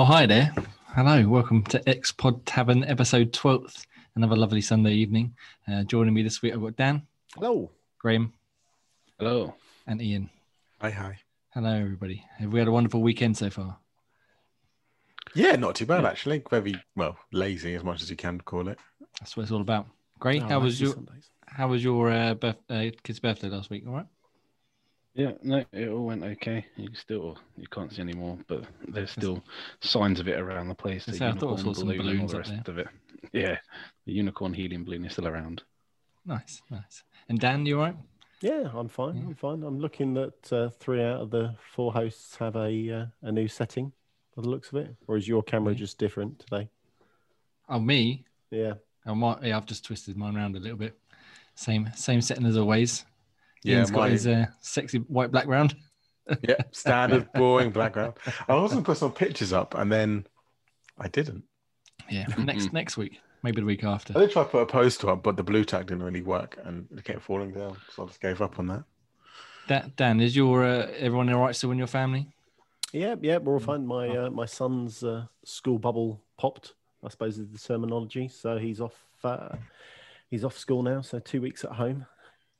Oh, hi there. Hello. Welcome to Xbox Tavern, episode 12th. Another lovely Sunday evening. Uh, joining me this week, I've got Dan, Hello. Graham, Hello. and Ian. Hi, hi. Hello, everybody. Have we had a wonderful weekend so far? Yeah, not too bad actually. Very well, lazy as much as you can call it. That's what it's all about. Great. Oh, how was lazy your How was your uh, birth, uh, kid's birthday last week? All right. Yeah, no, it all went okay. You still you can't see anymore, but there's still signs of it around the place. I The say, I thought I unicorn saw some balloon and all balloons the up rest of it. Yeah, the unicorn helium balloon is still around. Nice, nice. And Dan, you all right? Yeah, I'm fine. Yeah. I'm fine. I'm looking that uh, three out of the four hosts have a uh, a new setting by the looks of it, or is your camera Yeah. just different today? Oh, me. Yeah. I might, yeah, I've just twisted mine around a little bit. Same, same setting as always. Yeah, Ian's got mine- his uh, sexy white background. Yeah, standard boring background. I was going to put some pictures up and then I didn't. Yeah, next next week, maybe the week after. I did try to put a poster up, but the Blu Tack didn't really work and it kept falling down. So I just gave up on that. Da- Dan, is your uh, everyone all right still in your family? Yeah, yeah, we're all fine. My uh, my son's uh, school bubble popped, I suppose is the terminology. So he's off. Uh, he's off school now. So two weeks at home.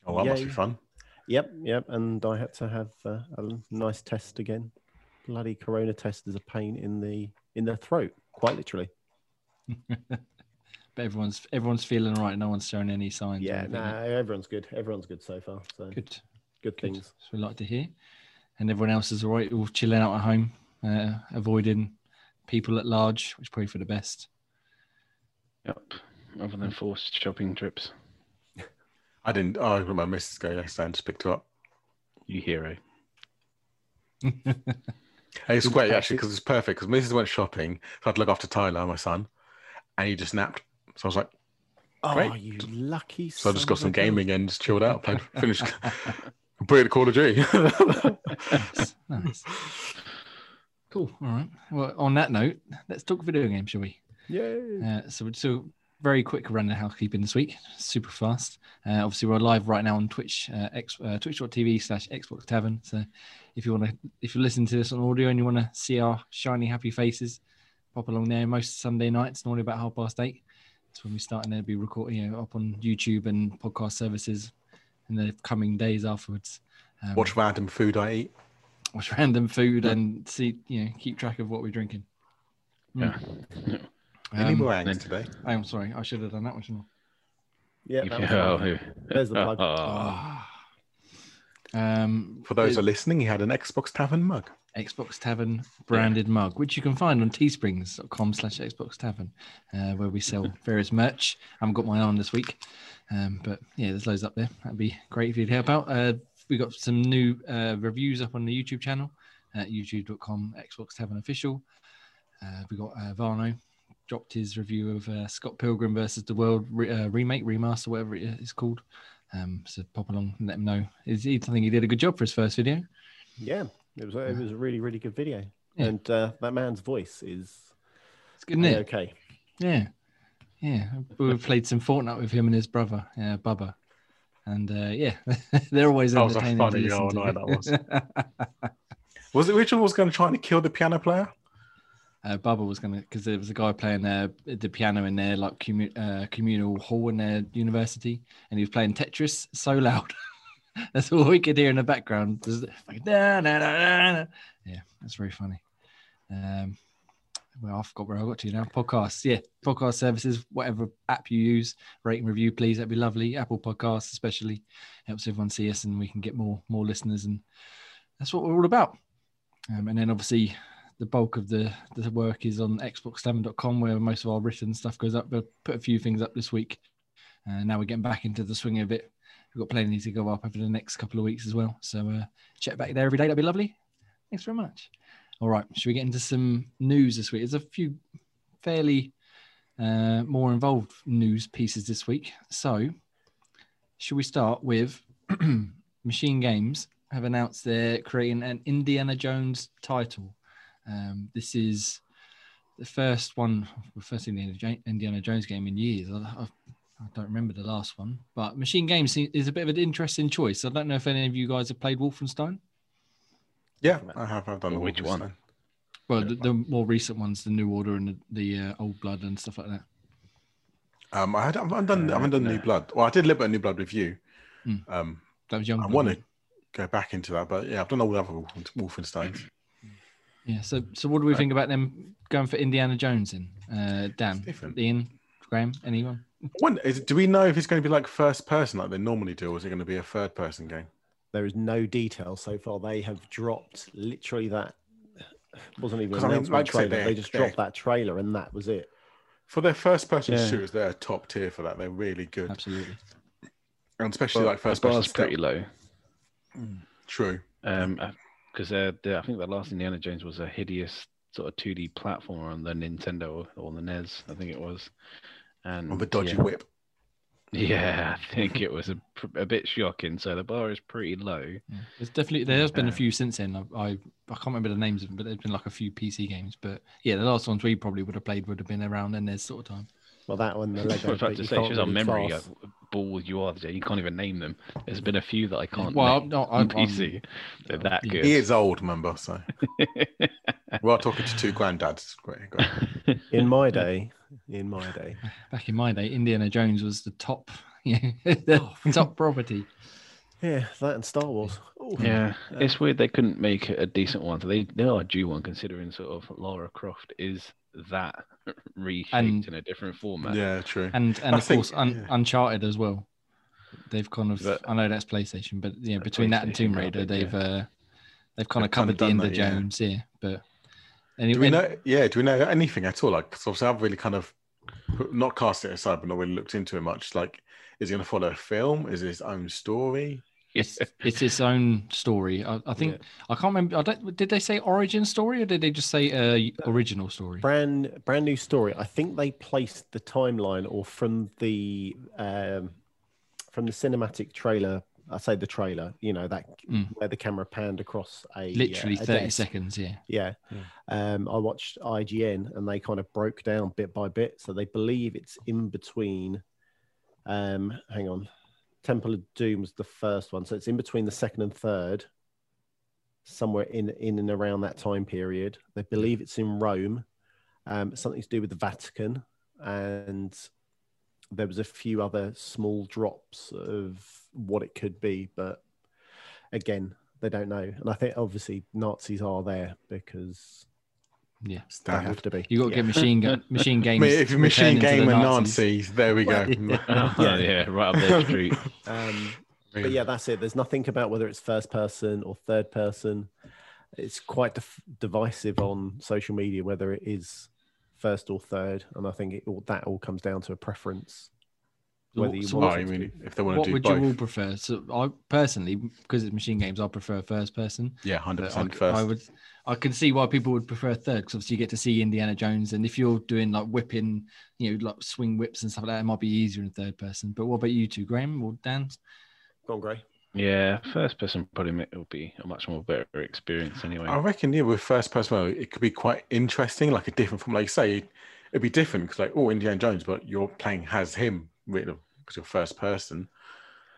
Oh, that must be fun. Yep, yep. And I had to have uh, a nice test again. Bloody corona test is a pain in the in the throat, quite literally. But everyone's everyone's feeling all right. No one's showing any signs. Yeah, anything. nah, everyone's good. Everyone's good so far. So good, Good, good. things. That's what we like to hear. And everyone else is all right, all chilling out at home, uh, avoiding people at large, which is probably for the best. Yep. Other than forced shopping trips, I didn't. Oh, I got my missus go yesterday and just picked her up. you hero. Hey, it's great actually because it's perfect because Mrs. went shopping. So I'd look after Tyler, my son, and he just napped. So I was like, Oh, you lucky! so I just got some a gun. gaming and just chilled out, played, finished, put it Call of Duty. nice, nice. Cool. All right. Well, on that note, let's talk video games, shall we? Yay! Uh, so, so very quick run of housekeeping this week, super fast. Uh, obviously, we're live right now on Twitch, uh, X, uh, twitch.tv slash Xbox Tavern. So, if you want to, if you're listening to this on audio and you want to see our shiny, happy faces, pop along there. Most Sunday nights, normally about half past eight. That's when we start, and they'll be recording you know, up on YouTube and podcast services in the coming days afterwards. Um, Watch random food I eat. watch random food and see, you know, keep track of what we're drinking. Yeah. Any Um, meringues then- today? I'm sorry, I should have done that one. shouldn't Yeah, that you- oh, There's the plug. I? Um, For those it- who are listening, he had an Xbox Tavern mug. Xbox Tavern branded mug, which you can find on teesprings.com slash Xbox Tavern, uh, where we sell various merch. I haven't got mine on this week, um, but yeah, there's loads up there. That'd be great if you'd help out. Uh, we got some new uh, reviews up on the YouTube channel at youtube.com Xbox Tavern Official. Uh, we got uh, Varno dropped his review of uh, Scott Pilgrim versus the World re- uh, remake, remaster, whatever it is called. Um, so pop along and let him know. Is he, I think he did a good job for his first video. Yeah, it was it was a really really good video, Yeah. and uh, that man's voice is It's good, isn't it? okay. Yeah, yeah. We played some Fortnite with him and his brother, uh, Bubba, and uh, yeah, they're always That was a entertaining. funny to listen to. that was. Was it which one was going to try and kill the piano player? Uh, Bubba was gonna because there was a guy playing uh, the piano in their like uh, communal hall in their university, and he was playing Tetris so loud. that's all we could hear in the background. Like, da, da, da. Yeah, that's very funny. Um, well, I forgot where I got to now. Podcasts, yeah, podcast services, whatever app you use, rate and review, please. That'd be lovely. Apple Podcasts, especially, helps everyone see us and we can get more more listeners, and that's what we're all about. Um, and then obviously the bulk of the, the work is on xboxtavern.com where most of our written stuff goes up. But put a few things up this week. Uh, now we're getting back into the swing of it. We've got plenty to go up over the next couple of weeks as well. So uh, check back there every day. That'd be lovely. Thanks very much. All right. Should we get into some news this week? There's a few fairly uh, more involved news pieces this week. So should we start with Machine Games have announced they're creating an Indiana Jones title. Um, this is the first one, the first Indiana, Jones game in years. I, I, I don't remember the last one, but Machine Games is a bit of an interesting choice. I don't know if any of you guys have played Wolfenstein. Yeah, I have. I've done the Which one? Wolfenstein. Well, the, the more recent ones, the New Order and the, the uh, Old Blood and stuff like that. Um, I, had, I haven't done, I Uh, haven't done New. Blood. Well, I did a little bit of New Blood with you. Mm. Um, That was young. I want to go back into that, but yeah, I've done all the other Wolf- Wolfensteins. It? Yeah. So, so what do we think about them going for Indiana Jones in? Uh, Dan, It's different. Ian, Graham, anyone? When is, do we know if it's going to be like first person like they normally do, or is it going to be a third person game? There is no detail so far. They have dropped literally that wasn't even an I mean, like trailer. they're- They just dropped that trailer and that was it. For their first person Yeah. shooters, they're top tier for that. They're really good, Absolutely. and especially like first the person. bar's pretty stealth. low. True. Um, because uh, the, I think the last Indiana Jones was a hideous sort of 2D platformer on the Nintendo or, or the NES, I think it was. And On the dodgy yeah, whip. Yeah, I think it was a, a bit shocking. So the bar is pretty low. Yeah. There's definitely there has been a few since then. I, I I can't remember the names of them, but there's been like a few PC games. But yeah, the last ones we probably would have played would have been around in their sort of time. Well, that one, the I Lego. was about bit, to say, can't she's on memory. class. uh, Ball you are, Jay. You can't even name them. There's been a few that I can't Well, I'm name not- on I'm- I'm- PC. They're that good. He is old, remember? So we are talking to two granddads. Great, great. In my day, in my day, Back in my day, Indiana Jones was the top, yeah, the Oh. top property. yeah, that and Star Wars. Ooh. Yeah, it's weird they couldn't make a decent one. So they they are due one considering sort of Lara Croft is that reshaped And- in a different format. Yeah, true. and and I of think- course Un- yeah. Uncharted as well. They've kind of But- I know that's PlayStation, but yeah, between that and PlayStation Tomb Raider, big, they've yeah. uh, they've kind of They've kinda covered the done end that, of yeah. Jones, yeah. But Do we know? Yeah, do we know anything at all? Like, 'cause obviously, I've really kind of not cast it aside, but not really looked into it much. Like, is it going to follow a film? Is it its own story? It's it's its own story. I, I think I can't remember. I don't, did they say origin story or did they just say uh, original story? brand brand new story. I think they placed the timeline or from the um, from the cinematic trailer. I say the trailer. You know that Mm. where the camera panned across a Literally uh, a thirty desk. seconds. Yeah. Yeah. Um, I watched IGN and they kind of broke down bit by bit. So they believe it's in between. Um, hang on. Temple of Doom was the first one. So it's in between the second and third, somewhere in, in and around that time period. They believe it's in Rome, um, something to do with the Vatican. And there was a few other small drops of what it could be. But again, they don't know. And I think obviously Nazis are there because Yeah. they Standard. have to be. You got to Yeah. get machine gun machine I games. if you machine game the and Nazis. Nazis, there we go. Oh, Yeah. yeah. right up their street. Um, but yeah, that's it. There's nothing about whether it's first person or third person. It's quite dif- divisive on social media whether it is first or third, and I think it all, that all comes down to a preference. So Whether what- you so what- I mean, if they want what to do would both, you all prefer? So I personally, because it's machine games, I prefer first person. yeah, hundred But I, percent first. I would, I can see why people would prefer third because obviously you get to see Indiana Jones, and if you're doing like whipping, you know, like swing whips and stuff like that, it might be easier in third person. But what about you two, Graham or Dan? Go on, Gray. Yeah, first person probably ma- will be a much more better experience anyway. I reckon, yeah, with first person, mode, it could be quite interesting, like a different from, like, say, it'd be different because, like, oh, Indiana Jones, but you're playing as him, really, because you're first person.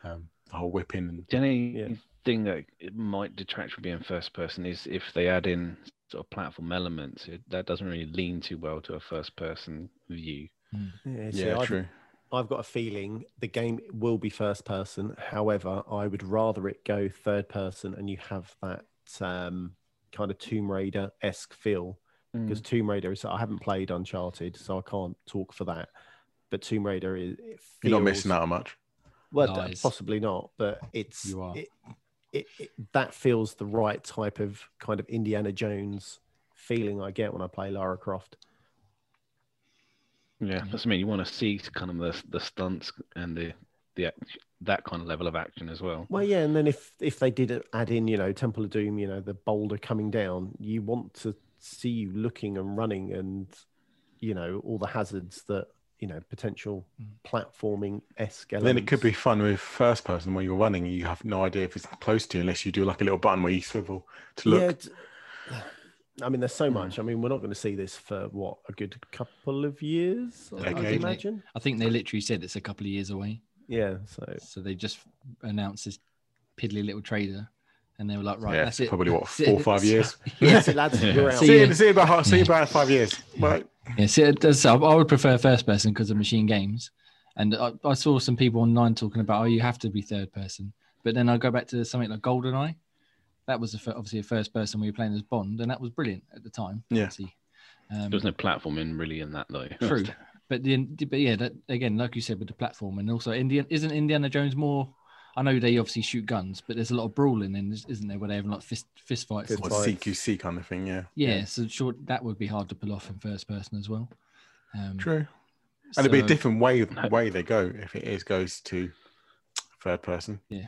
Um, the whole whipping and The only Yeah. thing that it might detract from being first person is if they add in sort of platform elements. It, that doesn't really lean too well to a first person view. Yeah, see, yeah, I've, true. I've got a feeling the game will be first person. However, I would rather it go third person and you have that um, kind of Tomb Raider esque feel because Mm. Tomb Raider is. I haven't played Uncharted, so I can't talk for that. But Tomb Raider is. It You're not missing out on much. Well, Lies. possibly not, but it's You are. It, it, it, that feels the right type of kind of Indiana Jones feeling I get when I play Lara Croft. Yeah, that's I mean you want to see kind of the the stunts and the the act- that kind of level of action as well. Well, yeah, and then if if they did add in, you know, Temple of Doom, you know, the boulder coming down, you want to see you looking and running, and you know all the hazards that you know potential mm. platforming esque. Then it could be fun with first person where you're running. You have no idea if it's close to you unless you do like a little button where you swivel to look. Yeah, I mean, there's so hmm. much. I mean, we're not going to see this for what a good couple of years, I'd Decade. imagine. I think they literally said it's a couple of years away. Yeah, so So they just announced this piddly little trailer, and they were like, right, yeah, that's it. probably what four or five years. That's it, lads. Yeah. We're out. See see, you, see you about see you Yeah. about five years. Right. Yeah, see, it does- I I would prefer first person because of machine games. And I, I saw some people online talking about, oh, you have to be third person. But then I go back to something like GoldenEye. That was a, obviously a first person where you're playing as Bond, and that was brilliant at the time. Yeah. obviously. Um, There was no platforming really in that though. True, but the but yeah, that, again, like you said, with the platform and also Indian isn't Indiana Jones more? I know they obviously shoot guns, but there's a lot of brawling in, isn't there? Where they have like fist fist fights. Fist Or fights. CQC kind of thing. Yeah. yeah, so sure that would be hard to pull off in first person as well. Um, True. And it'd be a different way way they go if it is goes to third person. Yeah.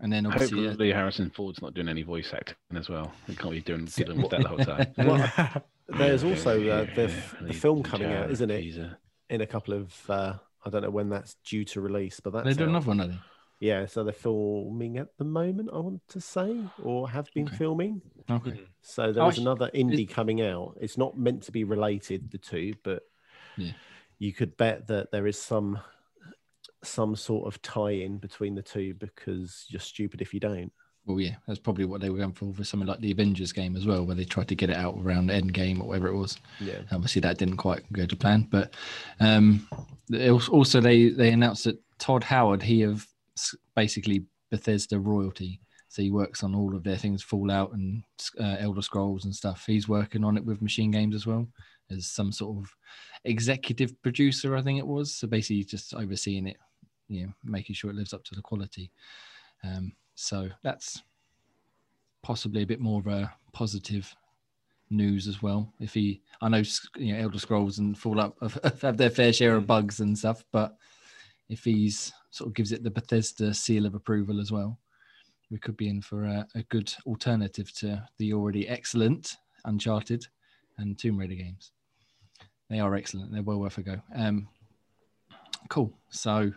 And then obviously, uh, Hopefully Harrison Ford's not doing any voice acting as well. He can't be doing dealing with that the whole time. Well, There's also uh, the, yeah, the film coming out, isn't it? teaser. In a couple of, uh, I don't know when that's due to release, but that's they do out. another one, are they? Yeah, so they're filming at the moment, I want to say, or have been Okay. filming. Okay. So there Oh, was actually, another indie coming out. It's not meant to be related, the two, but Yeah. you could bet that there is some some sort of tie-in between the two because you're stupid if you don't. Well, yeah, that's probably what they were going for for something like the Avengers game as well, where they tried to get it out around Endgame or whatever it was. Yeah. Obviously, that didn't quite go to plan. But um, they als- also, they they announced that Todd Howard, he of s- basically Bethesda royalty, so he works on all of their things, Fallout and uh, Elder Scrolls and stuff. He's working on it with Machine Games as well as some sort of executive producer, I think it was. So basically, just overseeing it, you know, making sure it lives up to the quality. Um, so that's possibly a bit more of a positive news as well. If he, I know, you know, Elder Scrolls and Fallout have, have their fair share of bugs and stuff, but if he's sort of gives it the Bethesda seal of approval as well, we could be in for a, a good alternative to the already excellent Uncharted and Tomb Raider games. They are excellent. They're well worth a go. Um, cool. So,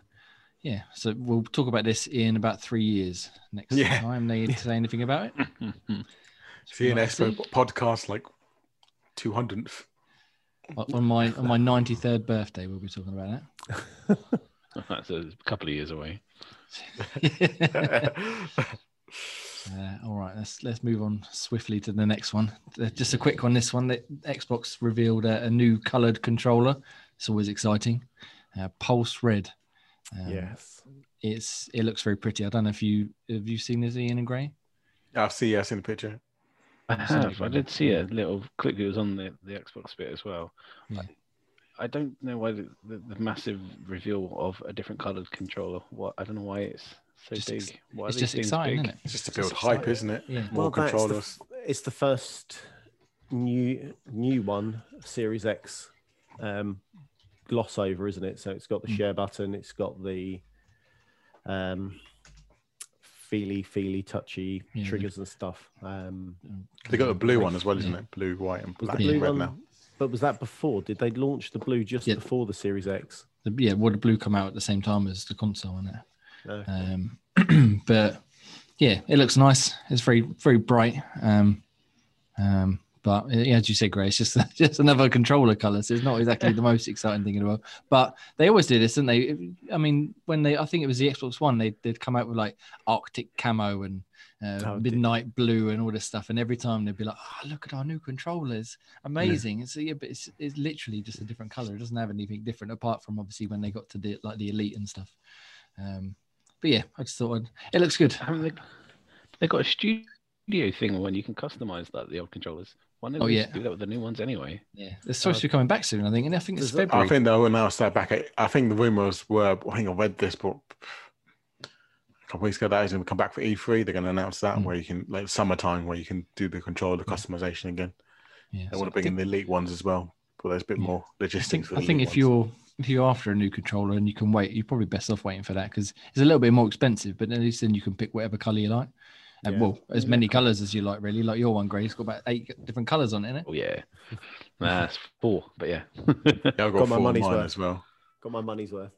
yeah. So we'll talk about this in about three years next Yeah. time they need to say anything about it. See you Like next podcast like two hundredth. on my on my ninety third birthday. We'll be talking about that. That's a couple of years away. Uh, all right, let's let's move on swiftly to the next one. Uh, Just a quick one. This one, the Xbox revealed a, a new coloured controller. It's always exciting. Uh, Pulse Red. Um, yes. it's it looks very pretty. I don't know if you have you seen this Ian and Gray. I'll see. I've seen the picture. I I've seen it have. I did see a little clip. It was on the, the Xbox bit as well. Yeah. I don't know why the, the, the massive reveal of a different coloured controller. What I don't know why it's so Just ex- big. Why are It's these just exciting, big? isn't it? It's just to It's build exciting. hype, isn't it? Yeah. More Well, that's the controllers. it's the first new new one, Series X um, gloss over, isn't it? So it's got the Mm. share button, it's got the um, feely, feely, touchy Yeah, the- triggers and stuff. Um, They got a blue one as well, isn't Yeah. it? Blue, white, and black the and red one? now. But was that before? Did they launch the blue just Yeah. before the Series X? The, yeah, would the blue come out at the same time as the console on it? No. Um, but yeah, it looks nice. It's very very bright. Um, um, but yeah, as you said, Grace, just just another controller color. So it's not exactly the most exciting thing in the world. But they always do this, didn't they? I mean, when they, I think it was the Xbox One, they they'd come out with like Arctic camo and uh, Oh, midnight blue and all this stuff, and every time they'd be like, "Oh, look at our new controllers, amazing!" It's yeah, but it's it's literally just a different color. It doesn't have anything different apart from obviously when they got to the like the elite and stuff. Um, but yeah, I just thought I'd, it looks good. They? They got a studio thing when you can customize that the old controllers. Why don't Oh, they yeah. do that with the new ones anyway? Yeah, they're supposed to be coming back soon, I think, and I think it's February. I think they'll announce that back. At, I think the rumors were. I think I read this, but a couple weeks ago that is going to come back for E3. They're going to announce that Mm. where you can like summertime where you can do the controller customization again. yeah, They so want to bring I in the elite ones as well, but there's a bit Yeah. more I logistics. think, for I think if ones. you're if you're after a new controller and you can wait, you're probably best off waiting for that because it's a little bit more expensive, but at least then you can pick whatever color you like. And Yeah. well, as many colors as you like, really. Like your one, Gray, it's got about eight different colors on it, innit? Oh yeah, nah, it's four, but yeah. yeah, I've got, Got my four of money's worth. as well. Got my money's worth.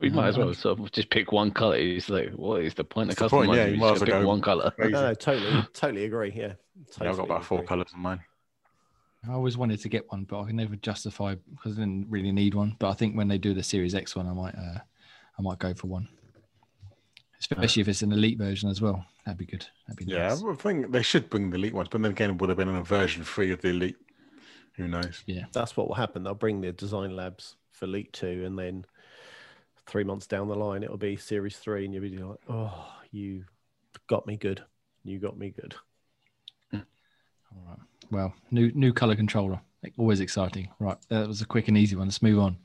We might as well sort of just pick one color. It's like, what is the point of That's the point, customizing? yeah, You you just might as well pick go one color. Crazy. No, no, totally, totally agree. Yeah, Yeah, I've got totally about four agree. colours on mine. I always wanted to get one, but I can never justify because I didn't really need one. But I think when they do the Series X one, I might uh, I might go for one. Especially uh-huh. if it's an elite version as well. That'd be good. That'd be Yeah, nice. I think they should bring the elite ones, but then again, it would have been a version three of the elite. Who knows? Yeah, that's what will happen. They'll bring the design labs for Elite 2, and then three months down the line, it'll be Series 3, and you'll be like, oh, you got me good. You got me good. Hmm. All right. Well, new new color controller. Always exciting. Right. That was a quick and easy one. Let's move on.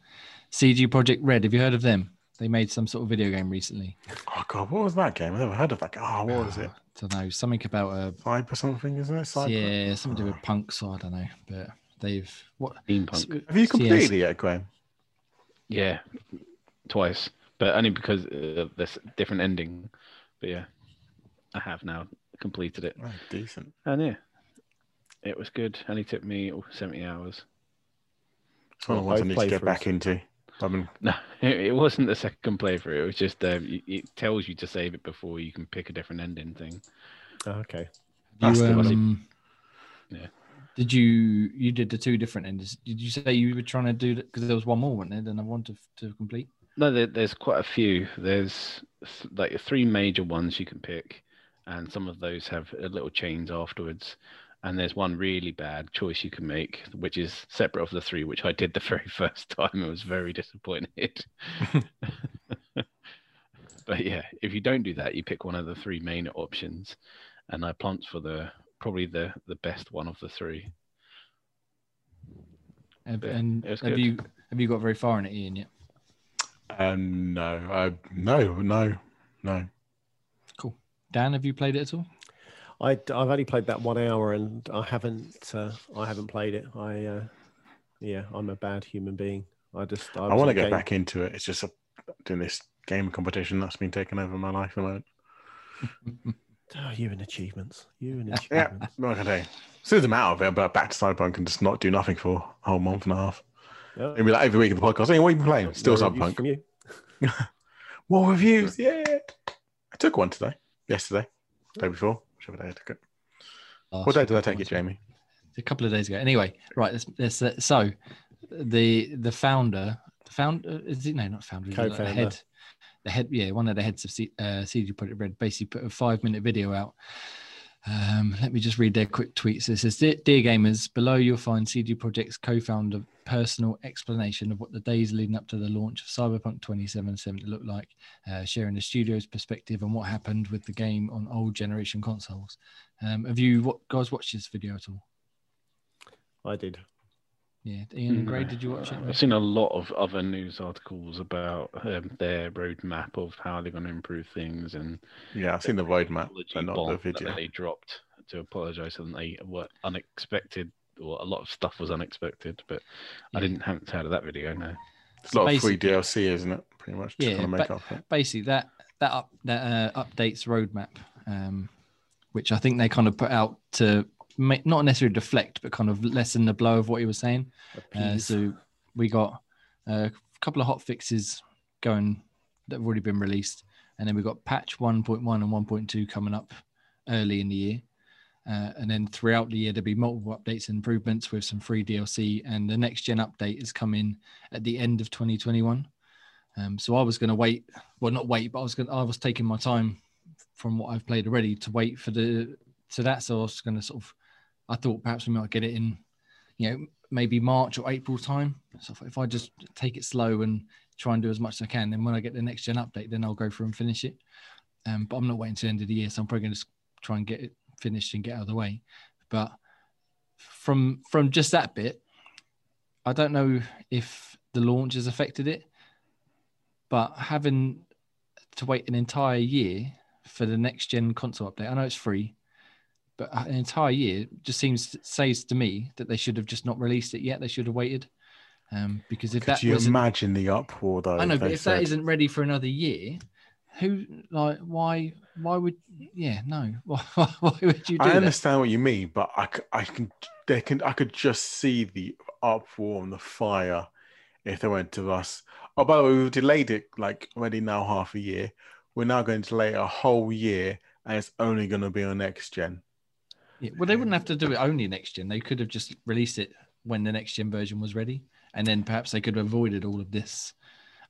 CD Projekt Red. Have you heard of them? They made some sort of video game recently. Oh god, what was that game? I never heard of that. game. Oh, what was it? I don't know. Something about a Cyber something, isn't it? Cyber? yeah, something to do with punks. Or I don't know. But they've what? Steampunk. Have you CS completed it yet, Graham? Yeah, twice, but only because of this different ending. But yeah, I have now completed it, Oh, decent. and yeah, it was good. Only took me oh, seventy hours. It's one of the Well, ones I need both to get back into. I've been No, it, it wasn't the second playthrough. It was just um, it, it tells you to save it before you can pick a different ending thing. Oh, okay. That's you, good. um, Yeah. Did you you did the two different endings? Did you say you were trying to do that because there was one more, wasn't there? Then I wanted to, to complete. No, there, there's quite a few. There's th- like three major ones you can pick, and some of those have a little chains afterwards. And there's one really bad choice you can make, which is separate of the three, which I did the very first time. I was very disappointed. but yeah, if you don't do that, you pick one of the three main options, and I plumped for the probably the the best one of the three. Have, Yeah, and have good. you have you got very far in it, Ian? Yet? um, no, I no, no, no. Cool. Dan, have you played it at all? I, I've only played that one hour, and I haven't. Uh, I haven't played it. I, uh, yeah, I'm a bad human being. I just. I, I, want to get game- back into it. It's just a, doing this game competition that's been taking over my life at the moment. Oh, you and achievements. You and Yeah, achievements. like I say, as soon as I'm out of it, but back to Cyberpunk and just not do nothing for a whole month and a half. Oh, It'll be like every week of the podcast. Hey, what have you been playing? Still reviews Cyberpunk. from you. More reviews, yeah. I took one today, yesterday, day before, day I took it. Last What day did I take it. Jamie? A couple of days ago. Anyway, right. Let's, let's, uh, so the the founder, the founder is it no, not founder, it like the Co-founder. head, the head, yeah, one of the heads of C, uh, CD Projekt Red basically put a five minute video out. Um, let me just read their quick tweets. It says, "Dear gamers, below you'll find CD Projekt's co-founder personal explanation of what the days leading up to the launch of Cyberpunk 2077 looked like, uh, sharing the studio's perspective on what happened with the game on old generation consoles. Um, have you guys watched this video at all? I did. Yeah, Ian and Gray, did you watch it? I've seen a lot of other news articles about um, their roadmap of how they're going to improve things and Yeah, I've seen the roadmap, apology but not the bomb that video. they dropped to apologize and they were unexpected or a lot of stuff was unexpected but i didn't haven't heard of that video no It's a lot of free DLC, isn't it? Pretty much. Just Yeah, trying to make but- up it. Basically, that that up that uh, updates roadmap, um, which I think they kind of put out to make, not necessarily deflect, but kind of lessen the blow of what he was saying. Uh, so we got a couple of hot fixes going that have already been released, and then we got patch 1.1 and 1.2 coming up early in the year. Uh, and then throughout the year, there'll be multiple updates and improvements with some free DLC. And the next gen update is coming at the end of 2021. Um, so I was going to wait, well, not wait, but I was going, I was taking my time from what I've played already to wait for the to that. So I was going to sort of, I thought perhaps we might get it in, you know, maybe March or April time. So if, I just take it slow and try and do as much as I can, then when I get the next gen update, then I'll go through and finish it. Um, but I'm not waiting to the end of the year, so I'm probably going to try and get it finished and get out of the way. But from from just that bit, I don't know if the launch has affected it, but having to wait an entire year for the next gen console update, I know it's free, but an entire year just seems says to me that they should have just not released it yet. They should have waited. Um, because if Could that you imagine the uproar though? I know, but if that said- isn't ready for another year, who like why why would yeah no why, why would you do I that? understand what you mean, but I, I can they can I could just see the uproar and the fire if they went to us. Oh, by the way, we've delayed it like already now half a year. We're now going to delay a whole year, and it's only going to be on next gen. Yeah, well, they wouldn't have to do it only next gen. They could have just released it when the next gen version was ready, and then perhaps they could have avoided all of this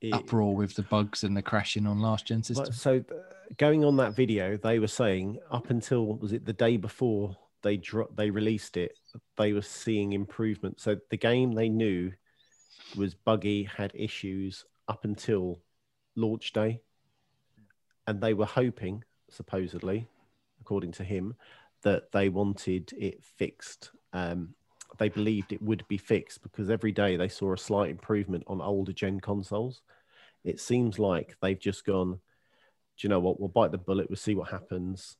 it- uproar with the bugs and the crashing on last gen But- system. so uh, going on that video, they were saying up until was it the day before they dro- they released it, they were seeing improvement. So the game they knew was buggy, had issues up until launch day, and they were hoping, supposedly, according to him, that they wanted it fixed. Um, they believed it would be fixed because every day they saw a slight improvement on older gen consoles. It seems like they've just gone do you know what? We'll bite the bullet. We'll see what happens.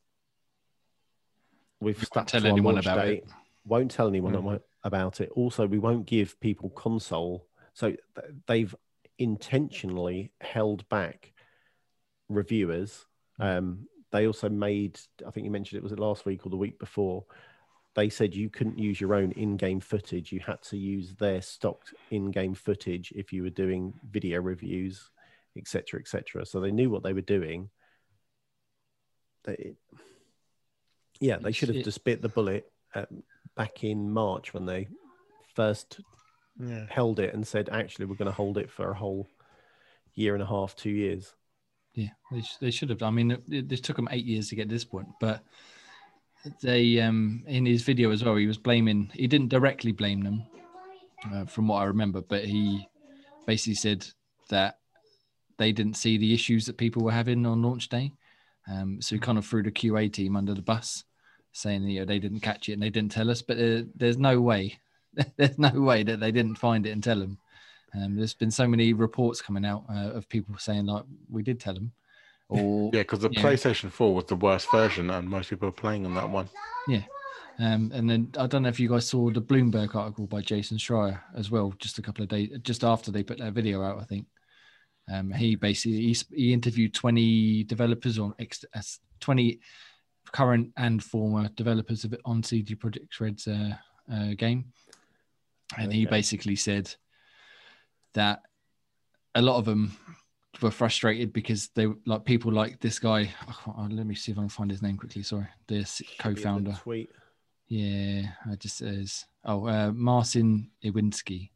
We've Won't stuck tell to our anyone launch about date. it. Won't tell anyone Mm. about it. Also, we won't give people console. So th- they've intentionally held back reviewers. Um, they also made. I think you mentioned it was it last week or the week before. They said you couldn't use your own in-game footage. You had to use their stocked in-game footage if you were doing video reviews etc., etc. So they knew what they were doing. They, yeah, they should have just bit the bullet um, back in March when they first Yeah. held it and said, actually, we're going to hold it for a whole year and a half, two years. Yeah, they, sh- they should have. Done. I mean, it, it took them eight years to get to this point, but they, um, in his video as well, he was blaming. He didn't directly blame them, uh, from what I remember, but he basically said that they didn't see the issues that people were having on launch day. Um, so he kind of threw the QA team under the bus, saying you know they didn't catch it and they didn't tell us. But uh, there's no way, there's no way that they didn't find it and tell them. Um, there's been so many reports coming out uh, of people saying like we did tell them, or Yeah, because the. PlayStation 4 was the worst version, and most people are playing on that one. Yeah, um, and then I don't know if you guys saw the Bloomberg article by Jason Schreier as well, just a couple of days just after they put their video out, I think. Um, he basically he, he interviewed 20 developers on ex- 20 current and former developers of it on CD Projekt Red's uh, uh, game, and he basically said that a lot of them were frustrated because they like people like this guy. oh, let me see if I can find his name quickly. Sorry, this Be in the co-founder. tweet. Yeah, it just says, oh, uh, Marcin Iwinski.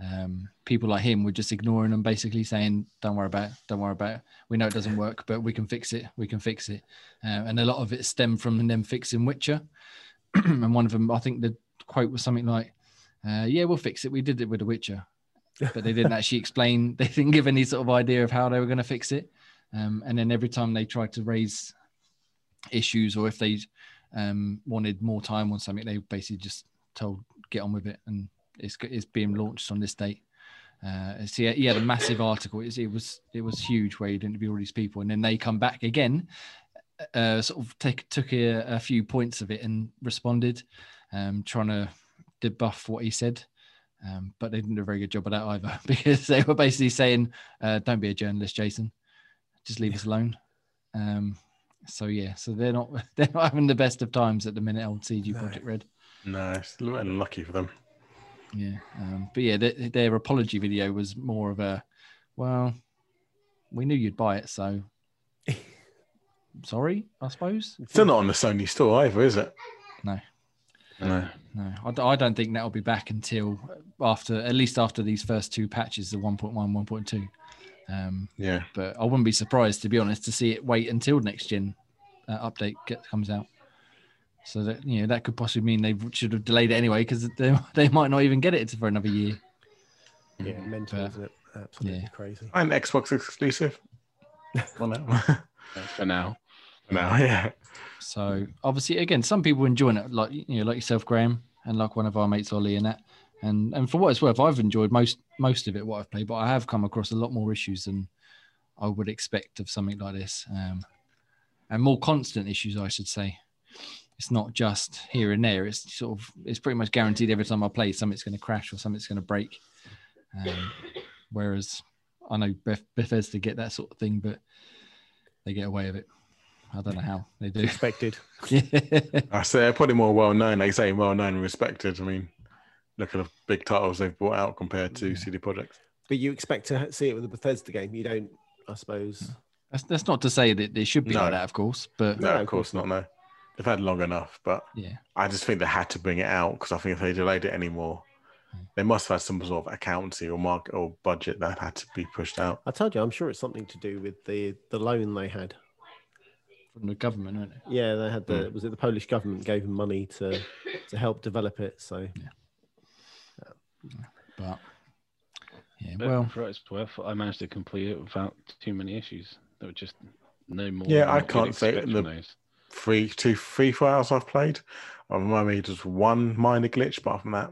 Um, people like him were just ignoring them, basically saying, "Don't worry about it. Don't worry about it. We know it doesn't work, but we can fix it. We can fix it." Uh, and a lot of it stemmed from them fixing Witcher. and one of them, I think the quote was something like, uh, "Yeah, we'll fix it. We did it with The Witcher," but they didn't actually explain. They didn't give any sort of idea of how they were going to fix it. Um, and then every time they tried to raise issues or if they um, wanted more time on something, they basically just told get on with it, and it's it's being launched on this date. Uh, so yeah, he a massive article. It was, it was it was huge where he'd interview all these people, and then they come back again, uh, sort of take took a, a few points of it and responded, um, trying to debuff what he said. Um, but they didn't do a very good job of that either because they were basically saying, uh, "Don't be a journalist, Jason. Just leave us alone." Um, so yeah, so they're not they're not having the best of times at the minute. Old CD No. Projekt Red. No, it's a little unlucky for them. Yeah, um, but yeah, their, their apology video was more of a, well, we knew you'd buy it, so sorry, I suppose. It's still not on the Sony store either, is it? No. No. No, I, d- I don't think that'll be back until after at least after these first two patches, the 1.1, 1.2. Um, Yeah. but I wouldn't be surprised, to be honest, to see it wait until next gen uh, update get, comes out. So that you know that could possibly mean they should have delayed it anyway because they they might not even get it for another year. Yeah, mental, But- isn't it? Absolutely yeah. crazy. And Xbox exclusive. well, now. for now. For now, yeah. So obviously, again, some people enjoying it, like you know, like yourself, Graham, and like one of our mates, Ollie, and that. And and for what it's worth, I've enjoyed most most of it what I've played, but I have come across a lot more issues than I would expect of something like this, um, and more constant issues, I should say. It's not just here and there. It's sort of it's pretty much guaranteed every time I play, something's going to crash or something's going to break. Um, whereas I know Beth, Bethesda get that sort of thing, but they get away with it. I don't know how they do. Expected. Yeah. I say they're probably more well known, like you say, well known and respected. I mean, look at the big titles they've brought out compared to Yeah. CD Projekt. But you expect to see it with the Bethesda game. You don't, I suppose. That's, that's not to say that they should be No. like that, of course, but No, No, of course not. No, they've had long enough, but yeah, I just think they had to bring it out because I think if they delayed it anymore, They must have had some sort of accountancy or market or budget that had to be pushed out. I told you, I'm sure it's something to do with the the loan they had. From the government, isn't it? Yeah, they had the mm. was it the Polish government gave them money to to help develop it. So yeah But yeah, But well, for it's worth, I managed to complete it without too many issues. There were just no more. Yeah, I can't say expect the- from those. Three, two, three, four hours I've played. Um, I've made just one minor glitch, but from that,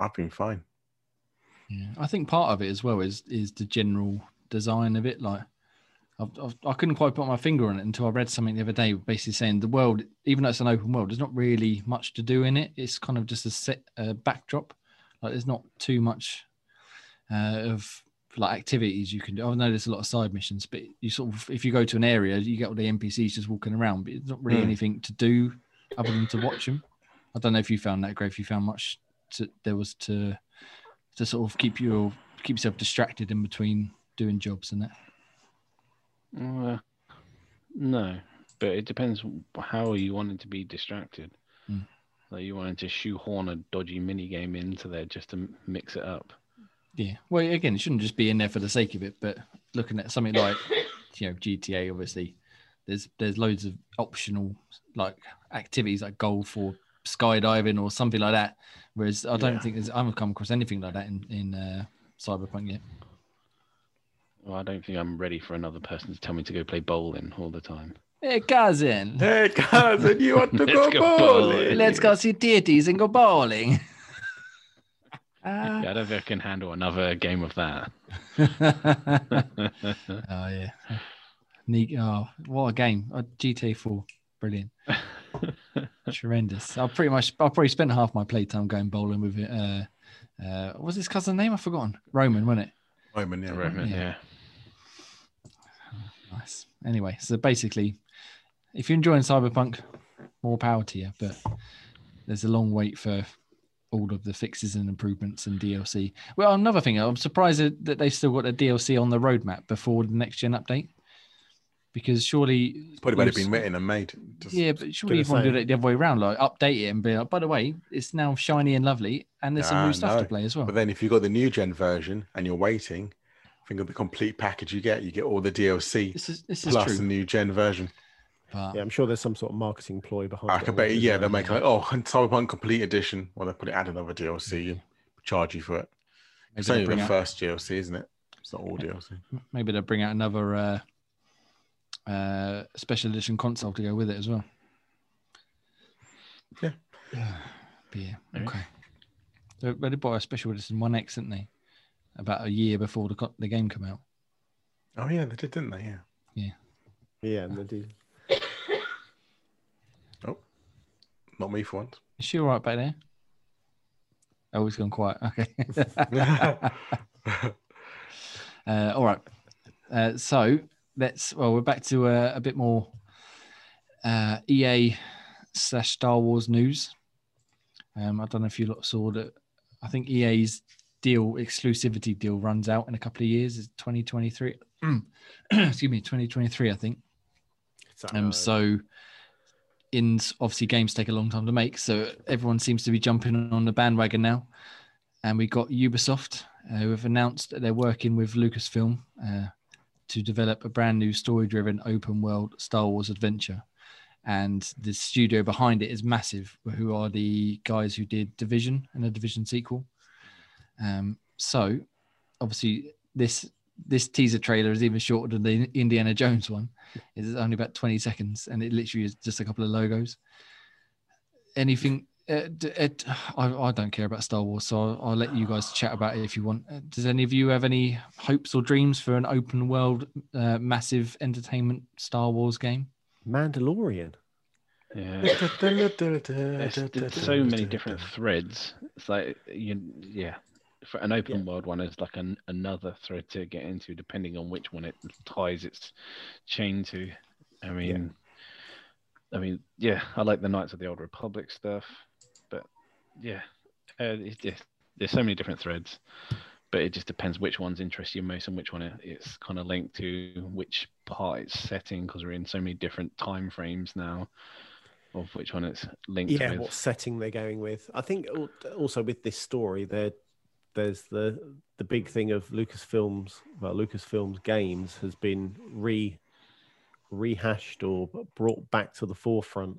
I've been fine. yeah, I think part of it as well is is the general design of it. Like, I've, I've, I couldn't quite put my finger on it until I read something the other day, basically saying the world, even though it's an open world, there's not really much to do in it. It's kind of just a set uh, backdrop. Like, there's not too much uh, of like activities you can do. I know there's a lot of side missions, but you sort of if you go to an area, you get all the NPCs just walking around, but it's not really Hmm. anything to do other than to watch them. I don't know if you found that, Greg. If you found much to, there was to to sort of keep you keep yourself distracted in between doing jobs and that. Uh, no, but it depends how you wanted to be distracted. Mm. Like you wanted to shoehorn a dodgy mini game into there just to mix it up. Yeah. Well, again, it shouldn't just be in there for the sake of it, but looking at something like you know GTA, obviously, there's there's loads of optional like activities like golf or skydiving or something like that. Whereas I don't Yeah. think there's I haven't come across anything like that in in uh, Cyberpunk yet. Well, I don't think I'm ready for another person to tell me to go play bowling all the time. Hey, cousin, Hey, cousin, you want to go, go bowling? bowling. let's go see deities and go bowling. Ah. Yeah, I don't think I can handle another game of that. oh yeah. Neat. Oh, what a game! Oh, GTA Four, brilliant, tremendous. I pretty much, I probably spent half my playtime going bowling with it. Uh, uh, what was his cousin's name? I've forgotten. Roman, wasn't it? Roman, yeah. Roman, Yeah. yeah. Nice. Anyway, so basically, if you're enjoying Cyberpunk, more power to you. But there's a long wait for all of the fixes and improvements and DLC. Well, another thing, I'm surprised that they've still got a DLC on the roadmap before the next gen update. Because surely, It's probably better been written and made. Just, Yeah, but surely you want to do it the other way around, like update it and be like, by the way, it's now shiny and lovely, and there's some Ah, new stuff no. to play as well. But then if you've got the new gen version and you're waiting, think of the complete package you get. You get all the DLC This is this is plus true. the new gen version. but yeah, I'm sure there's some sort of marketing ploy behind. I it can bet, yeah, there? they'll make like, oh, Cyberpunk Complete Edition. Well, they put it add another DLC and charge you for it. maybe, It's they'll only the out, first DLC, isn't it? It's not all DLC. maybe they'll bring out another uh, uh, special edition console to go with it as well. Yeah. Yeah. But yeah, Maybe. okay. They, they did buy a special edition One X, didn't they? About a year before the the game came out. Oh yeah, they did, didn't they? Yeah. Yeah, and they do. Not me for once. Is she all right back there? Oh, he's gone quiet. Okay. Uh, all right. Uh, so let's. Well, we're back to uh, a bit more uh, EA slash Star Wars news. Um, I don't know if you lot saw that. I think EA's deal exclusivity deal runs out in a couple of years. It's 2023. Excuse me, 2023. I think. Um, so, in obviously games take a long time to make, so everyone seems to be jumping on the bandwagon now. And we got Ubisoft, uh, who have announced that they're working with Lucasfilm uh, to develop a brand new story-driven open-world Star Wars adventure. And the studio behind it is massive, who are the guys who did Division and the Division sequel. Um, so, obviously, this this teaser trailer is even shorter than the Indiana Jones one. It's only about 20 seconds and it literally is just a couple of logos. Anything, uh, it, I, I don't care about Star Wars, so I'll, I'll let you guys chat about it if you want. Uh, Does any of you have any hopes or dreams for an open world, uh, massive entertainment Star Wars game? Mandalorian. Yeah. There's, there's so many different threads. It's like you, yeah. For an open Yeah. world one, is like an, another thread to get into, depending on which one it ties its chain to. I mean, I mean, yeah, I like the Knights of the Old Republic stuff, but yeah, uh, it's just, there's so many different threads. But it just depends which ones interest you most and which one it's kind of linked to which part it's setting because we're in so many different time frames now. of which one it's linked yeah, with. what setting they're going with. I think also with this story, there, there's the the big thing of Lucasfilms. Well, Lucasfilms games has been re rehashed or brought back to the forefront.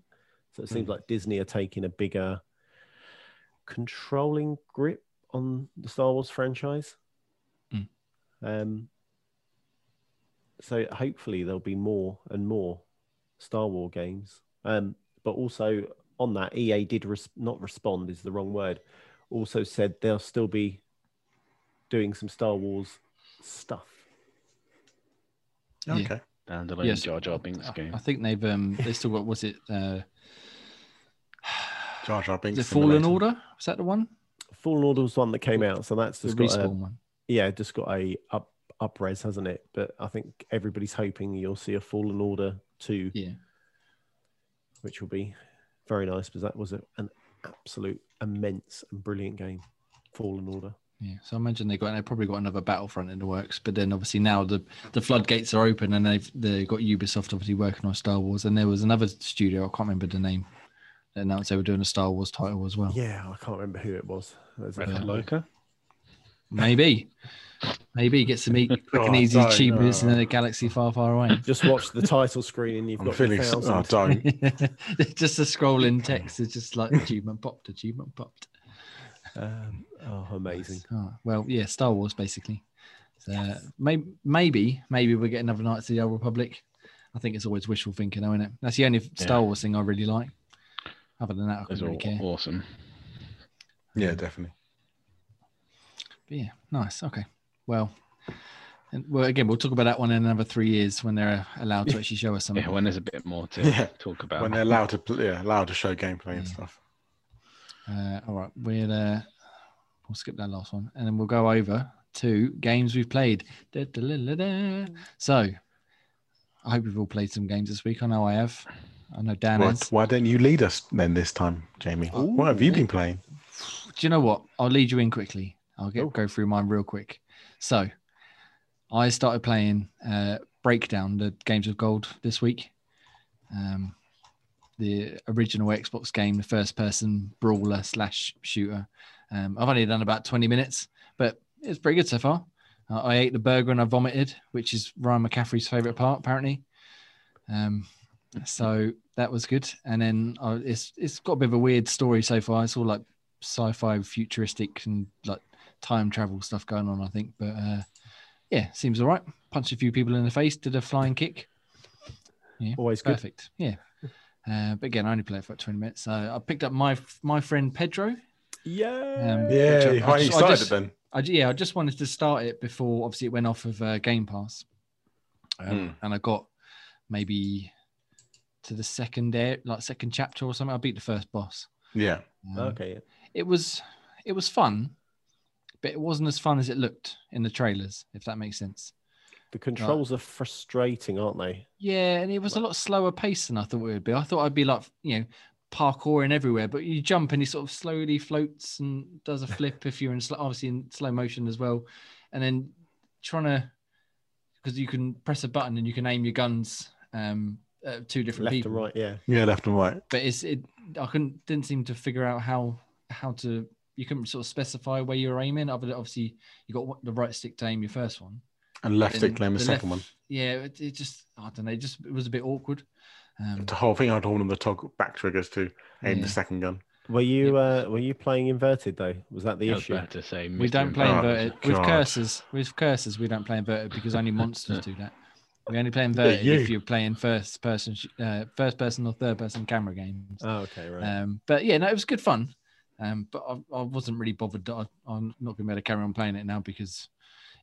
So it seems like Disney are taking a bigger controlling grip on the Star Wars franchise. Mm. Um, so hopefully there'll be more and more Star Wars games. Um, but also on that, EA did res- not respond is the wrong word. Also said they'll still be doing some Star Wars stuff. Yeah. Okay. Standalone Yes. Jar Jar Binks I, game. I think they've um they still got was it uh Jar Jar Binks. the Fallen Simulator. Order? Was that the one? Fallen Order was one that came out, so that's The just got a, one. yeah, just got a up upres, hasn't it? But I think everybody's hoping you'll see a Fallen Order two, Yeah. which will be very nice because that was a, an absolute immense and brilliant game. Fallen Order. Yeah, so I imagine they got they probably got another Battlefront in the works, but then obviously now the the floodgates are open and they've they got Ubisoft obviously working on Star Wars, and there was another studio I can't remember the name that announced they were doing a Star Wars title as well. Yeah, I can't remember who it was. Red couple. Loca? Maybe, maybe get some eat quick and Oh, easy don't, cheapers in no. a galaxy far, far away. Just watch the title screen and you've I'm got feeling. the s- Oh, thousand. don't. just a scrolling text is just like achievement popped, achievement popped. Um, oh, amazing. Oh, well, yeah, Star Wars basically. So maybe, maybe, maybe we'll get another Knights of the Old Republic. I think it's always wishful thinking, though, isn't it? That's the only Star Yeah. Wars thing I really like. Other than that, I Those couldn't really care. awesome. Yeah, definitely. But yeah, nice. Okay, well, and, well, again, we'll talk about that one in another three years when they're allowed to actually show us something. Yeah, when there's a bit more to Yeah. talk about. When they're allowed to, pl- yeah, allowed to show gameplay and stuff. Uh, all right, we'll uh, we'll skip that last one, and then we'll go over to games we've played. Da, da, la, la, da. So, I hope you've all played some games this week. I know I have. I know Dan Why, has. why don't you lead us then this time, Jamie? what have you been playing? Do you know what? I'll lead you in quickly. I'll get go through mine real quick. So, I started playing uh, Breakdown, the Games of Gold this week. Um, the original Xbox game, the first-person brawler slash shooter. Um, I've only done about twenty minutes, but it's pretty good so far. Uh, I ate the burger and I vomited, which is Ryan McCaffrey's favorite part, apparently. Um, so that was good. And then uh, it's it's got a bit of a weird story so far. It's all like sci-fi, futuristic, and like time travel stuff going on. I think, but uh, yeah, seems all right. Punched a few people in the face, did a flying kick. Yeah, Always good. perfect. Yeah. Uh, but again, I only played for like 20 minutes. So I picked up my my friend Pedro. Yeah. Um, Yeah, which I- why I you just- I started just- then? I, yeah, I just wanted to start it before obviously it went off of uh, Game Pass, um, and I got maybe to the second air, like second chapter or something. I beat the first boss. Yeah. Um, Okay. It was it was fun, but it wasn't as fun as it looked in the trailers. If that makes sense. The controls are frustrating, aren't they? Yeah, and it was a lot slower pace than I thought it would be. I thought I'd be like, you know, parkouring everywhere, but you jump and he sort of slowly floats and does a flip if you're in slow, obviously in slow motion as well, and then trying to because you can press a button and you can aim your guns um at two different Left people. and right, yeah. Yeah, left and right. But it's it I couldn't didn't seem to figure out how how to you can't sort of specify where you're aiming. Other than obviously you got the right stick to aim your first one. And left Then stick claim the the second left- Yeah, it, it just I don't know. It just it was a bit awkward. Um. The whole thing I'd hold on the toggle back triggers to aim Yeah. the second gun. Were you uh, were you playing inverted though? Was that the I was issue? about to say we don't play Oh, inverted with God. cursors. With cursors, we don't play inverted because only monsters do that. We only play inverted if you. you're playing first person, uh, first person or third person camera games. Oh, okay, right. Um, but yeah, no, it was good fun. Um, but I, I wasn't really bothered. That I, I'm not going to be able to carry on playing it now because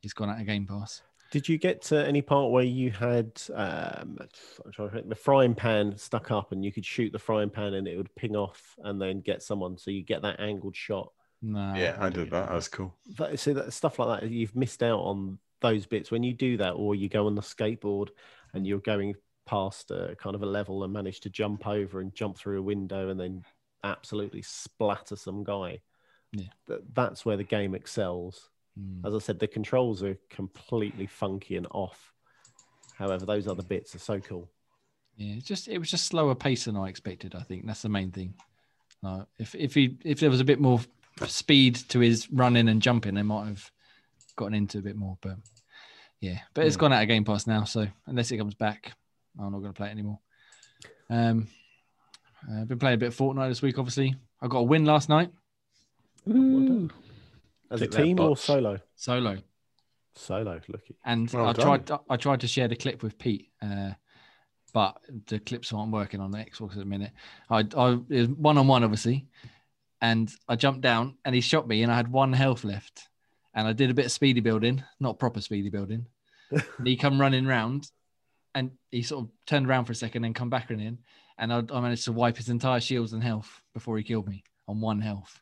it's gone out of Game Pass. Did you get to any part where you had um, I'm trying to think, the frying pan stuck up and you could shoot the frying pan and it would ping off and then get someone so you get that angled shot? No. yeah, I did that. That was cool. But, see that stuff like that you've missed out on those bits when you do that or you go on the skateboard and you're going past a kind of a level and manage to jump over and jump through a window and then absolutely splatter some guy. Yeah. That, that's where the game excels. Mm. As I said, the controls are completely funky and off. However, those other bits are so cool. Yeah, it's just it was just slower pace than I expected. I think that's the main thing. Uh, if if he if there was a bit more speed to his running and jumping, they might have gotten into a bit more. But yeah, but it's Yeah. gone out of Game Pass now, so unless it comes back, I'm not going to play it anymore. Um, I've been playing a bit of Fortnite this week. Obviously, I got a win last night Ooh. As a team or solo? solo. Solo, lucky. and Well I done. tried I tried to share the clip with Pete, uh, but the clips aren't working on the Xbox at the minute. I I it was one on one obviously, and I jumped down and he shot me and I had one health left, and I did a bit of speedy building, not proper speedy building. and he come running round, and he sort of turned around for a second and come back running in, and I, I managed to wipe his entire shields and health before he killed me on one health.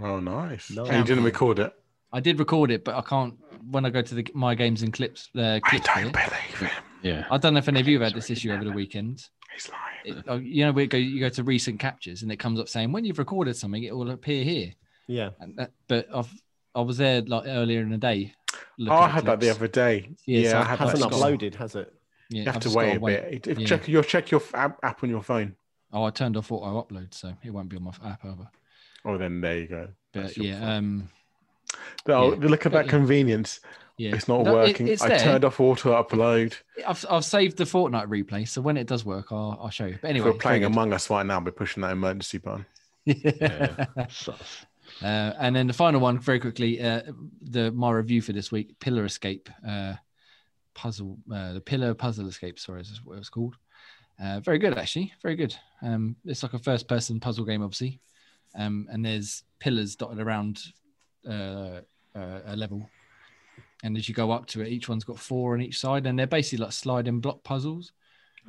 Oh, nice. Nice. And you didn't record it. I did record it, but I can't when I go to the my games and clips. Uh, I don't bit, believe him. Yeah. I don't know if any of you have had this issue over the weekend. He's lying. It, oh, you know, we go you go to recent captures and it comes up saying when you've recorded something, it will appear here. Yeah. And that, but I've I was there like earlier in the day. Oh, I at had that the other day. Yeah, Yeah, so I it had. Hasn't I've as got- well. uploaded, has it? Yeah, You have I've to wait gotta a bit. If Yeah. check, you'll check your app, app on your phone. Oh, I turned off auto upload, so it won't be on my app over. Oh, then there you go. But yeah, fault. um, Oh, yeah. look at But that yeah. convenience. yeah, It's not No, it- working. it's I there. turned off auto upload. I've, I've saved the Fortnite replay, so when it does work, I'll, I'll show you. But If anyway, we're very playing good. Among Us right now, we're pushing that emergency button. Yeah. Uh, and then the final one, very quickly, uh, the my review for this week, Pillar Escape uh, puzzle, uh, the Pillar Puzzle Escape. Sorry, is what it was called. Uh, very good, actually, very good. Um, it's like a first-person puzzle game, obviously, um, and there's pillars dotted around uh, uh, a level, and as you go up to it, each one's got four on each side, and they're basically like sliding block puzzles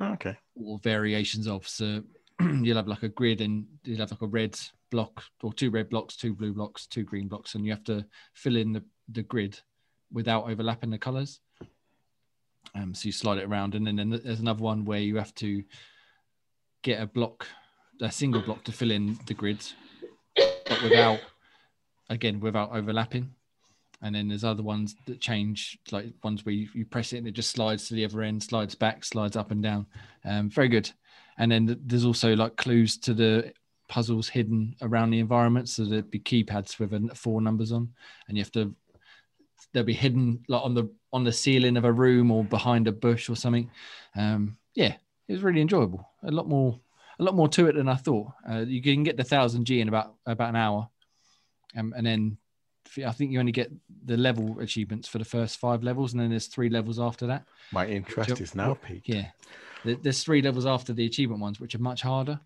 Oh, okay. or variations of. So you'll have like a grid and you'll have like a red block or two red blocks, two blue blocks, two green blocks, and you have to fill in the, the grid without overlapping the colors. Um, so you slide it around, and then, then there's another one where you have to get a block, a single block to fill in the grids, but without, again, without overlapping. And then there's other ones that change, like ones where you, you press it and it just slides to the other end, slides back, slides up and down. Um, very good. And then there's also like clues to the puzzles hidden around the environment. So there'd be keypads with four numbers on, and you have to. They'll be hidden like on the on the ceiling of a room or behind a bush or something. Um, yeah, it was really enjoyable. A lot more, a lot more to it than I thought. Uh, you can get the thousand G in about about an hour, um, and then I think you only get the level achievements for the first five levels, and then there's three levels after that. My interest Jump- is now peaked. Yeah, there's three levels after the achievement ones, which are much harder,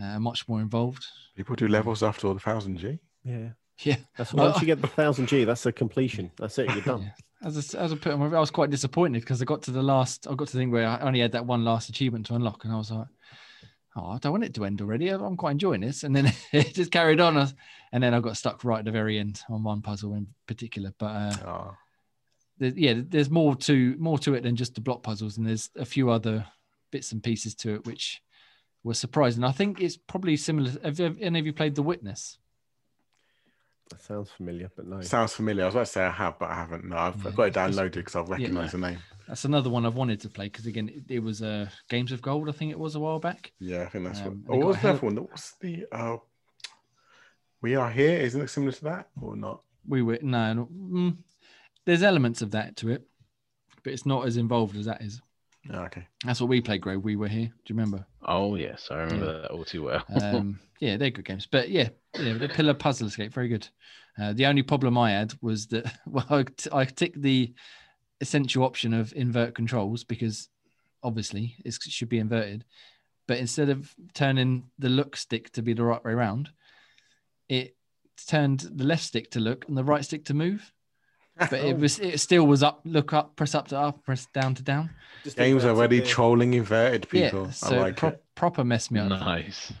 uh, much more involved. People do levels after all the thousand G. Yeah. Yeah, That's Well, once you get the thousand G, that's a completion. That's it. You're done. Yeah. as I, as I put, on I was quite disappointed because I got to the last. I got to the thing where I only had that one last achievement to unlock, and I was like, "Oh, I don't want it to end already. I'm quite enjoying this." And then it just carried on, and then I got stuck right at the very end on one puzzle in particular. But uh, Oh, there, yeah, there's more to more to it than just the block puzzles, and there's a few other bits and pieces to it which were surprising. I think it's probably similar. Have, have any of you played The Witness? That sounds familiar, but no. sounds familiar. I was about to say I have, but I haven't. No, I've, Yeah, I've got it downloaded because I've recognised the name. That's another one I've wanted to play because again, it, it was uh, Games of Gold. I think it was a while back. Yeah, I think that's Um, what. it Oh, what was the other one? What's the? Uh, we are here. Isn't it similar to that or not? We were no, no mm, there's elements of that to it, but it's not as involved as that is. Oh, okay. That's what we played, Grove. We were here. Do you remember? Oh yes, I remember that all too well. um, yeah, they're good games. But yeah, yeah, the Pillar Puzzle Escape, very good. Uh, the only problem I had was that well, I, t- I ticked the essential option of invert controls because obviously it should be inverted. But instead of turning the look stick to be the right way around, it turned the left stick to look and the right stick to move. But it was it still was up, look up, press up to up, press down to down. Just Games inverted already the- trolling inverted people. Yeah, so I like pro- it. proper messed me up. nice.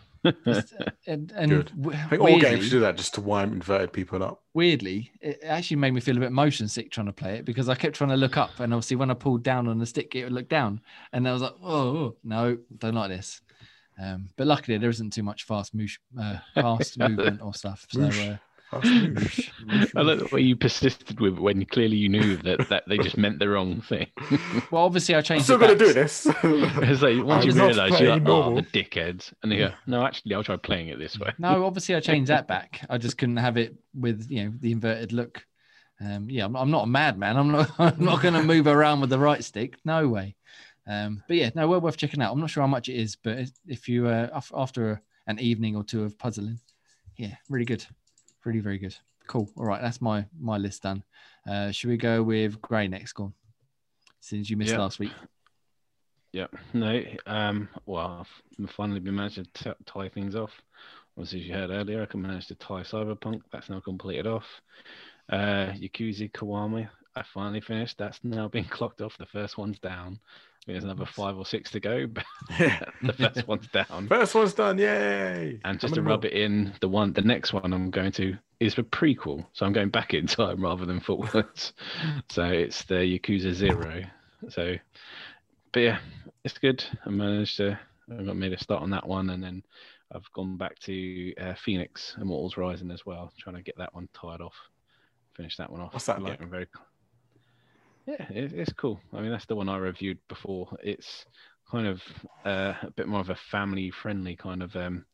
Just- and and Good. w- I think all games do that just to wind inverted people up. weirdly, it actually made me feel a bit motion sick trying to play it because I kept trying to look up, and obviously when I pulled down on the stick, it would look down, and I was like, "Oh no, don't like this." Um, but luckily, there isn't too much fast, moosh, uh, fast movement or stuff. So uh, Oh, smoosh. I like the way you persisted with it when clearly you knew that, that they just meant the wrong thing. Well, obviously I changed. I'm changed. still going to do this. It's like once I'm you realise you're like, playing oh, the dickheads, and they go, no, actually, I'll try playing it this way. No, obviously I changed that back. I just couldn't have it with you know the inverted look. Um, yeah, I'm, I'm not a madman. I'm not. I'm not going to move around with the right stick. No way. Um, but yeah, no, well worth checking out. I'm not sure how much it is, but if- if you uh, after an evening or two of puzzling, yeah, really good, really very good. Cool. All right, that's my my list done. Uh, should we go with Grey next? Go on. Since you missed Yeah. last week. Yeah, no. Um, well, I've finally been managed to t- tie things off. Obviously, as you heard earlier, I can manage to tie Cyberpunk. That's now completed off. Uh, Yakuza Kiwami, I finally finished. That's now been clocked off. The first one's down. There's another five or six to go, but yeah. the first one's down. First one's done. Yay. And just to rub more? it in, the one, the next one I'm going to is the prequel, so I'm going back in time rather than forwards. so it's the Yakuza Zero. So, but yeah, it's good. I managed to, I got made a start on that one, and then I've gone back to uh, Fenyx Immortals Rising as well, trying to get that one tied off, finish that one off. What's that like? Very, yeah, it, it's cool. I mean, that's the one I reviewed before. It's kind of uh, a bit more of a family-friendly kind of um,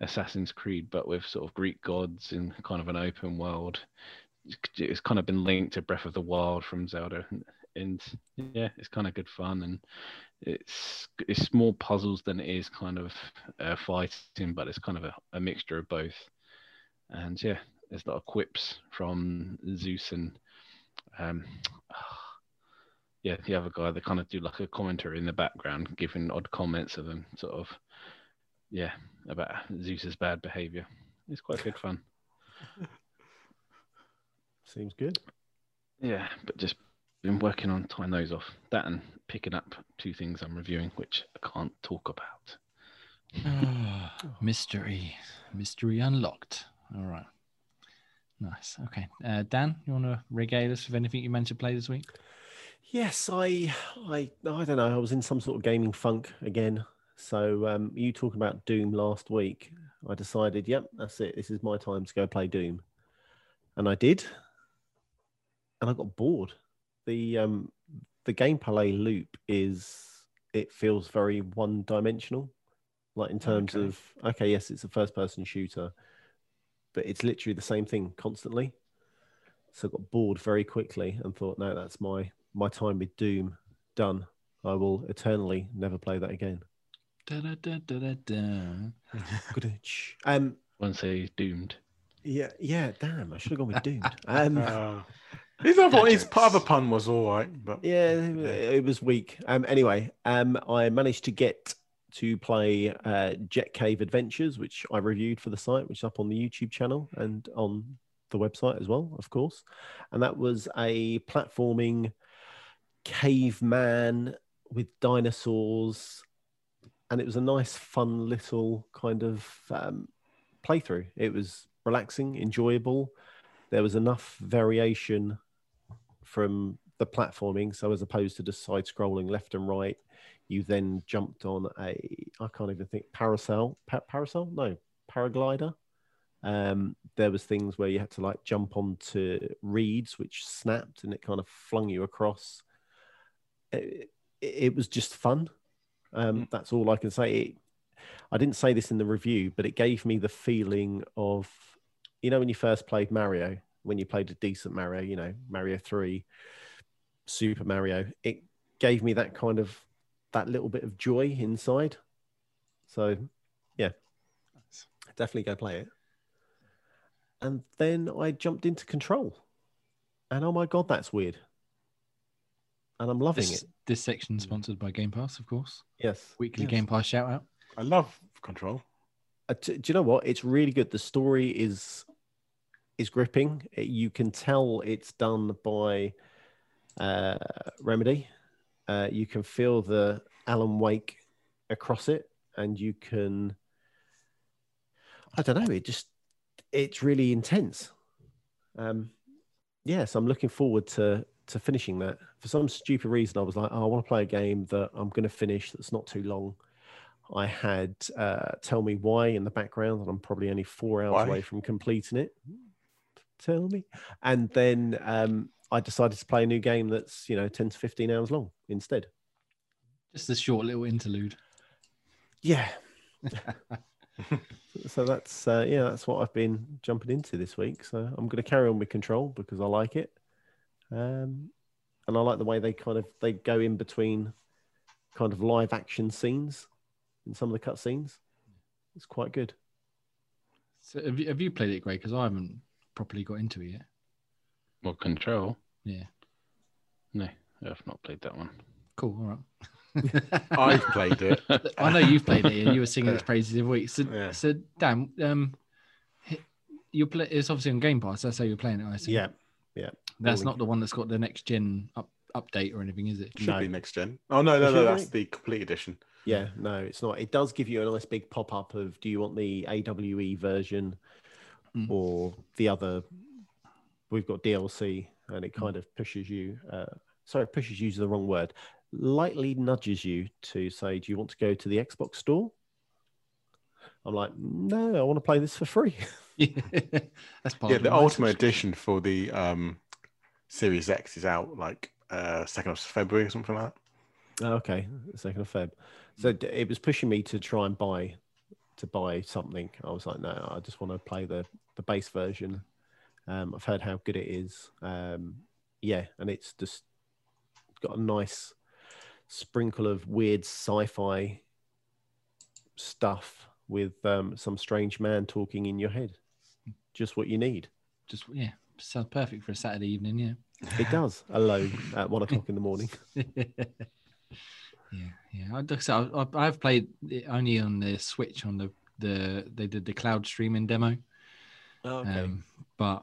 Assassin's Creed, but with sort of Greek gods in kind of an open world. It's kind of been linked to Breath of the Wild from Zelda, and yeah, it's kind of good fun, and it's it's more puzzles than it is kind of uh, fighting, but it's kind of a, a mixture of both. And yeah, there's a lot of quips from Zeus and um, yeah, the other guy. They kind of do like a commentary in the background, giving odd comments of them, sort of yeah, about Zeus's bad behavior. It's quite good fun. Seems good. Yeah, but just been working on tying those off. That and picking up two things I'm reviewing, which I can't talk about. mystery, mystery unlocked. All right, nice. Okay, uh, Dan, you want to regale us with anything you meant to play this week? Yes, I, I, I don't know. I was in some sort of gaming funk again. So um, you talking about Doom last week? I decided, yep, that's it. This is my time to go play Doom, and I did, and I got bored. The um, the gameplay loop is it feels very one dimensional, like in terms Okay. of okay, yes, it's a first person shooter, but it's literally the same thing constantly. So I got bored very quickly and thought, no, that's my my time with Doom done. I will eternally never play that again. Da-da-da-da-da-da. Um, Once they doomed. yeah, yeah. Damn, I should have gone with Doomed. Um, Uh, his other one, his part of a pun was all right, but yeah, it was weak. Um, anyway, um, I managed to get to play uh, Jet Kave Adventures, which I reviewed for the site, which is up on the YouTube channel and on the website as well, of course. And that was a platforming caveman with dinosaurs, and it was a nice, fun little kind of um, playthrough. It was relaxing, enjoyable. There was enough variation from the platforming. So as opposed to just side scrolling left and right, you then jumped on a I can't even think parasol pa- parasol no paraglider. Um, there was things where you had to like jump onto reeds which snapped and it kind of flung you across. It, it was just fun. Um, that's all I can say. It, I didn't say this in the review, but it gave me the feeling of, you know, when you first played Mario, when you played a decent Mario, you know, Mario 3, Super Mario, it gave me that kind of, that little bit of joy inside. So, yeah, definitely go play it. And then I jumped into Control. And oh my God, that's weird. And I'm loving This, it. this section sponsored by Game Pass, of course. Yes. Weekly yes. Game Pass shout out. I love Control. Uh, d- do you know what? It's really good. The story is is gripping. It- you can tell it's done by uh, Remedy. Uh, you can feel the Alan Wake across it, and you can. I don't know. It just it's really intense. Um, yeah, so I'm looking forward to to finishing that. For some stupid reason, I was like, oh, I want to play a game that I'm going to finish that's not too long. I had uh, Tell Me Why in the background, and I'm probably only four hours Why? away from completing it. tell me. And then um, I decided to play a new game that's you know ten to fifteen hours long instead. Just a short little interlude. Yeah. so that's uh, yeah, that's what I've been jumping into this week. So I'm going to carry on with Control because I like it, um, and I like the way they kind of they go in between kind of live action scenes in some of the cutscenes. It's quite good. So have you, have you played it, Greg? Because I haven't properly got into it yet. Well, Control. Yeah. No, I've not played that one. Cool. All right. I've played it. I know you've played it and you were singing its praises every week. So, Yeah. so Dan, um, you play. It's obviously on Game Pass. That's how you're playing it. I assume. Yeah, yeah, That's not the one that's got the next gen up, update or anything, is it? Should No. be next gen. Oh no, no, Should no, be. that's the complete edition. yeah. No, it's not. It does give you a nice big pop up of do you want the AWE version Mm. or the other? We've got DLC, and it kind of pushes you. Uh, sorry, pushes you is the wrong word. Lightly nudges you to say, "Do you want to go to the Xbox store?" I'm like, "No, I want to play this for free." Yeah. that's part yeah, of the my ultimate edition for the um Series X is out like uh second of February or something like that. Oh, okay, second of Feb. So it was pushing me to try and buy to buy something. I was like, no, I just want to play the the base version. Um, I've heard how good it is. Um, yeah, and it's just got a nice sprinkle of weird sci-fi stuff with um, some strange man talking in your head. Just what you need. Just yeah, sounds perfect for a Saturday evening. Yeah. It does alone at one o'clock in the morning. yeah, yeah. I, like I, said, I, I- I've played it only on the Switch on the the they did the cloud streaming demo. Oh, Um, but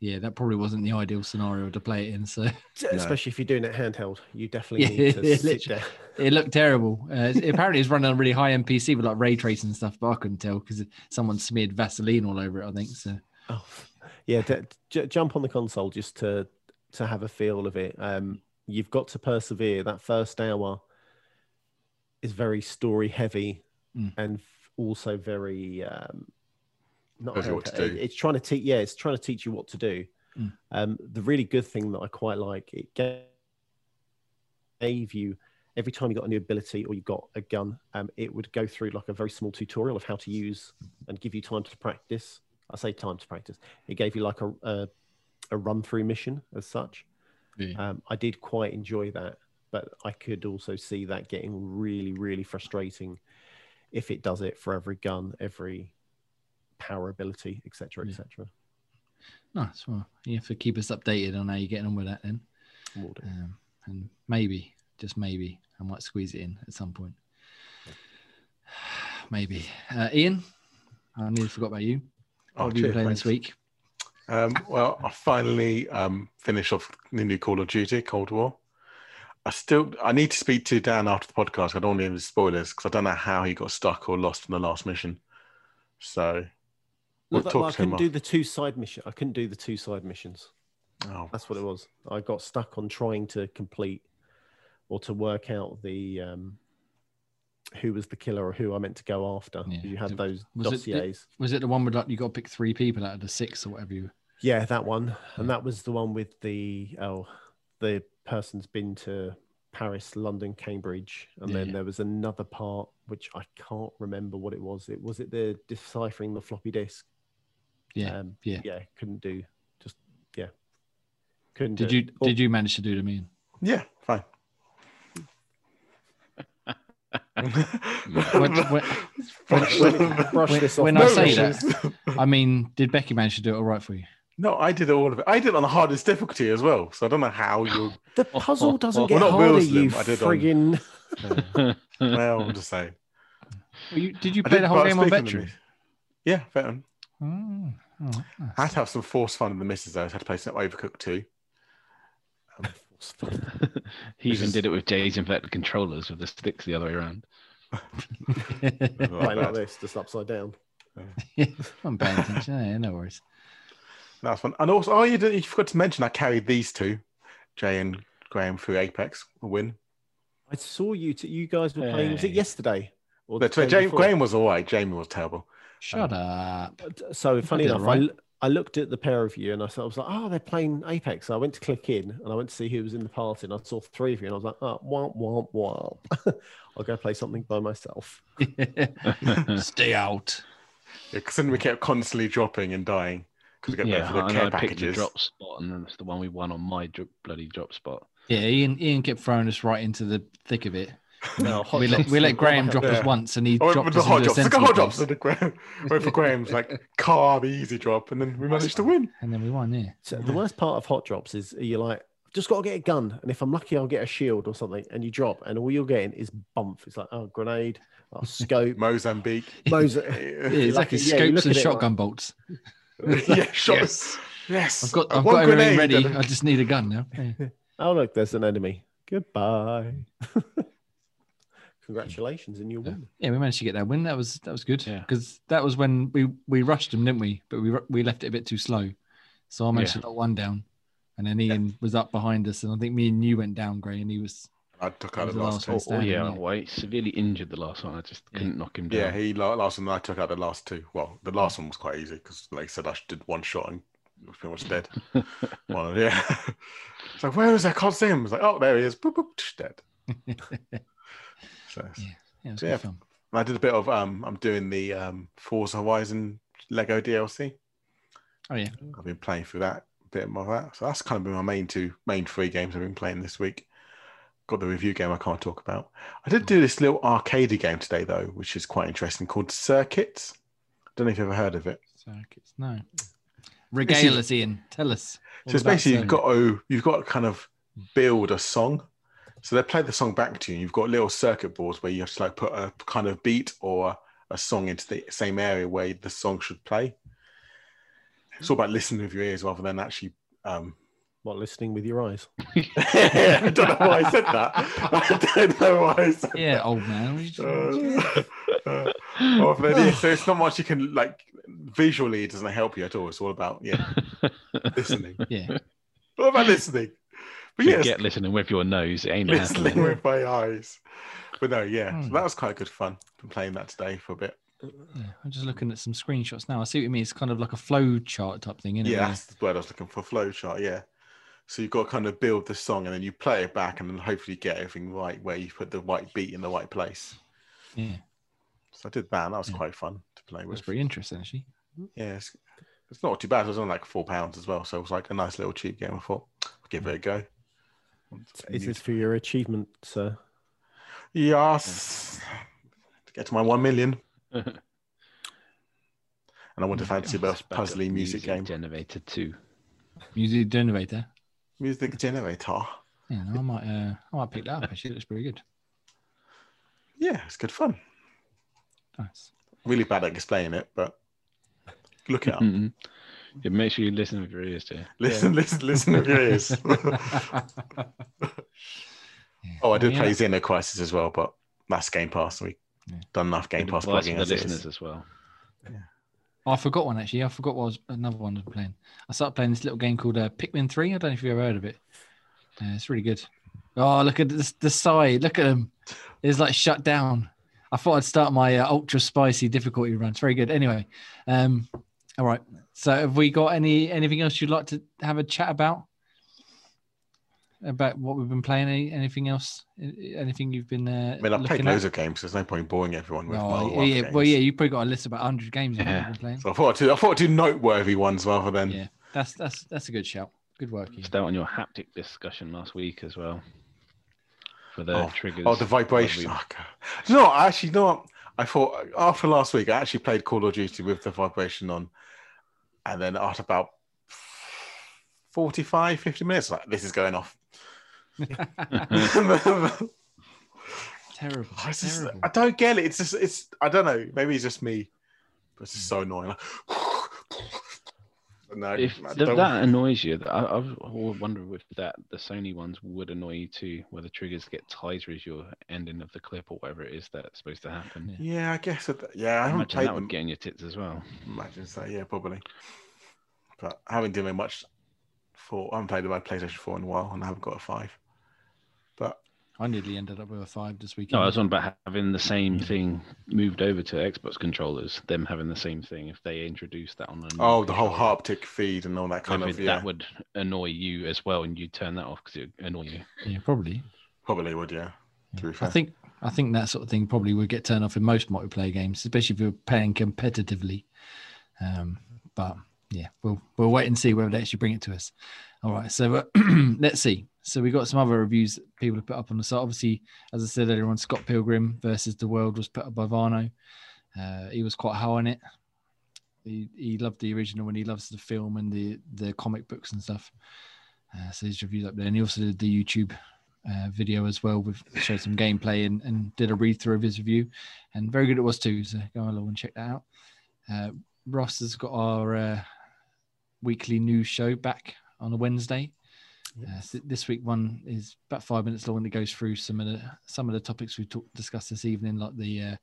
yeah, that probably wasn't the ideal scenario to play it in. So Especially if you're doing it handheld, you definitely Yeah, need to yeah, sit there. it looked terrible. Uh, it's- apparently, it's running on a really high MPC with like ray tracing and stuff, but I couldn't tell because someone smeared Vaseline all over it. I think so. Oh, yeah. d- j- jump on the console just to to have a feel of it. Um, you've got to persevere. That first hour is very story heavy Mm. and f- also very um, not Tells what to do. It- It's trying to teach. Yeah, it's trying to teach you what to do. Mm. Um, the really good thing that I quite like it ga- gave you every time you got a new ability or you got a gun, um, it would go through like a very small tutorial of how to use and give you time to practice. I say time to practice. It gave you like a a, a run through mission as such. Yeah. Um, I did quite enjoy that, but I could also see that getting really, really frustrating if it does it for every gun, every power ability, etc., Yeah. etc. Nice. Well, you have to keep us updated on how you're getting on with that then. Will do. Um, and maybe, just maybe, I might squeeze it in at some point. maybe. Uh, Ian, I nearly forgot about you. What Oh, have you been cheers, playing this week? Um, well, I finally um, finished off the new Call of Duty Cold War. I still I need to speak to Dan after the podcast. I don't want any spoilers because I don't know how he got stuck or lost in the last mission. So we'll talk I to him. couldn't do the two side mission. I couldn't do the two side missions. Oh, That's what it was. I got stuck on trying to complete or to work out the um, who was the killer or who I meant to go after. Yeah. You had those Was it- dossiers. Was it the one where like, you got to pick three people out of the six or whatever you? Yeah, that one, and that was the one with the oh, the person's been to Paris, London, Cambridge, and Yeah, then yeah. there was another part which I can't remember what it was. It was it the deciphering the floppy disk. Yeah, um, yeah. yeah. Couldn't do. Just yeah, couldn't. Did do you it. Oh, did you manage to do the Ian? yeah, fine. When, when, Brush when- this when I say that, I mean, did Becky manage to do it all right for you? no, I did all of it. I did it on the hardest difficulty as well. So I don't know how you. The puzzle oh, oh, doesn't oh. Well, get not harder, Muslim, you I did on- friggin'. well, I'm just saying. Well, you, did you play did the whole game on speaking veteran? Yeah, veteran. Mm, oh, oh, nice. I had to have some force fun in the misses though. I had to play some Overcooked too. Um, he even is- did it with Jay's inflected controllers with the sticks the other way around. Playing like this, just upside down. I'm paying attention. Yeah, no worries. That's fun. And also, oh, you, did, you forgot to mention I carried these two, Jay and Graham, through Apex a win. I saw you. T- you guys were playing. Was it yesterday? Or the That's right. Jay. Graham was all right. Jamie was terrible. Shut up. So funny enough, alright. I l- I looked at the pair of you and I thought I was like, oh, they're playing Apex. So I went to click in and I went to see who was in the party and I saw three of you and I was like, oh, womp womp womp. I'll go play something by myself. Stay out. Because then we kept constantly dropping and dying because we got yeah, for the and care I picked the drop spot, and then it's the one we won on my dro- bloody drop spot. Yeah, Ian, Ian kept throwing us right into the thick of it. No, we let we let Graham drop Yeah. us once, and he oh, I went dropped the us hot into drops. Look at hot drops. place. And the Graham went for Graham's like car, the easy drop, and then we managed to win. and then we won. Yeah, So the worst part of hot drops is you're like, I've just got to get a gun, and if I'm lucky, I'll get a shield or something, and you drop, and all you're getting is bump. It's like, oh, grenade, oh, scope, Mozambique. Moses. yeah yeah, exactly. like- yeah, you look Scopes and at it shotgun bolts. shots. Yes. I've got I've one got everything grenade ready. I just need a gun now. Yeah. Oh, look, there's an enemy. Goodbye. Congratulations, and you win. Yeah, we managed to get that win. That was that was good Yeah. because that was when we we rushed them, didn't we? But we we left it a bit too slow, so I managed Yeah. to knock one down, and then Ian was up behind us, and I think me and you went down, Gray, and he was I took out the the last last two. one. Oh, yeah, yeah. well, he severely injured the last one. I just Yeah. couldn't knock him down. Yeah, he last one. I took out the last two. Well, the last one was quite easy because, like I said, I did one shot and was pretty much dead. well, yeah. It's like, where is I can't see him. It's like, oh, there he is. Boop, boop, dead. so, Yeah. yeah, was Yeah. good fun. I did a bit of um. I'm doing the um Forza Horizon Lego DLC. Oh yeah, I've been playing through that a bit more of that. So that's kind of been my main two main three games I've been playing this week. Got the review game I can't talk about. I did do this little arcade game today though, which is quite interesting called Circuits. Don't know if you've ever heard of it. circuits. No, regale us, Ian. Tell us. So it's basically you've got to you've got to kind of build a song. So they play the song back to you. You've got little circuit boards where you have to like put a kind of beat or a song into the same area where the song should play. It's all about listening with your ears rather than actually. Um... What, listening with your eyes? I don't know why I said that. I don't know why I said that. Yeah, old man. what are you doing? that. Uh, uh, well, but so it's not much you can like visually. It doesn't help you at all. It's all about yeah listening. yeah, What about listening? But You yes, get listening with your nose. It ain't listening happening. with my eyes. But no, yeah, so Hmm. that was quite good fun. Been playing that today for a bit. yeah. I'm just looking at some screenshots now. I see what you mean. It's kind of like a flow chart type thing, isn't it? Yeah, where- that's the word I was looking for. Flowchart, yeah. So you've got to kind of build the song and then you play it back and then hopefully get everything right where you put the right beat in the right place. yeah. So I did that. And that was Yeah. quite fun to play That's with. pretty interesting, actually. Yeah, it's, it's not too bad. It was only like four pounds as well. So it was like a nice little cheap game. I thought, I'll give it a go. Is this for your achievement, sir? Yes. To get to my one million. And I want to fancy a puzzly music game. generator too. Music generator. Music generator. Yeah, no, I might. Uh, I might pick that up. Actually, it looks pretty good. Yeah, it's good fun. Nice. Really bad at explaining it, but look it up. Yeah, make sure you listen with your ears too. Listen, listen, listen with your ears. oh, I did Yeah. play Xeno Crisis as well, but that's Game Pass. We Yeah. done enough Game Pass advice plugging for as the listeners as well. Oh, I forgot one actually. I forgot what was another one I was playing. I started playing this little game called uh, Pikmin Three. I don't know if you've ever heard of it. Uh, it's really good. Oh, look at this, the side. Look at them. It's like shut down. I thought I'd start my uh, ultra spicy difficulty run. It's very good. Anyway, um, all right. So, have we got any anything else you'd like to have a chat about? About what we've been playing? Any, anything else? Anything you've been? Uh, I mean, I've played looking loads of games. There's no point boring everyone with my Oh, yeah, games. well, yeah, you probably got a list of about 100 games you've Yeah. been playing. So I thought I'd do, I thought I'd do noteworthy ones rather than Yeah, that's that's that's a good shout. Good work. Ian. Just out on your haptic discussion last week as well. For the Oh, triggers. oh the vibration. Lovely. Oh, God. Do you actually, you know what? I thought after last week, I actually played Call of Duty with the vibration on, and then after about 45, 50 minutes, like this is going off. terrible. I, just- terrible. I don't get it. It's just, it's, I don't know. Maybe it's just me, but it's just so annoying. Like, no, If th- that annoys you, I, I would wonder if that the Sony ones would annoy you too, where the triggers get tighter as your ending of the clip or whatever it is that's supposed to happen. yeah, I guess. It, yeah, I I haven't imagine played that them. would get in your tits as well. Imagine so, yeah, probably. But I haven't done much for. I haven't played my PlayStation Four in a while, and I haven't got a five. But I nearly ended up with a five this weekend. No, I was on about having the same thing moved over to Xbox controllers. Them having the same thing if they introduce that on. A new Oh, the whole controller. haptic feed and all that kind Whether of yeah. that would annoy you as well, and you'd turn that off because it would annoy you. yeah, probably. Probably would, yeah. To be I think I think that sort of thing probably would get turned off in most multiplayer games, especially if you're playing competitively. Um, but yeah, we'll we'll wait and see whether they actually bring it to us. All right, so uh, let's see. So we got some other reviews that people have put up on the site. Obviously, as I said earlier on, Scott Pilgrim versus the World was put up by Varno. Uh, he was quite high on it. He, he loved the original and he loves the film and the the comic books and stuff. Uh, so his reviews up there, and he also did the YouTube uh, video as well with showed some gameplay and, and did a read through of his review and very good it was too so go along and check that out uh, ross has got our uh, weekly news show back on a wednesday uh, this week one is about five minutes long and it goes through some of the some of the topics we talked discussed this evening like the uh,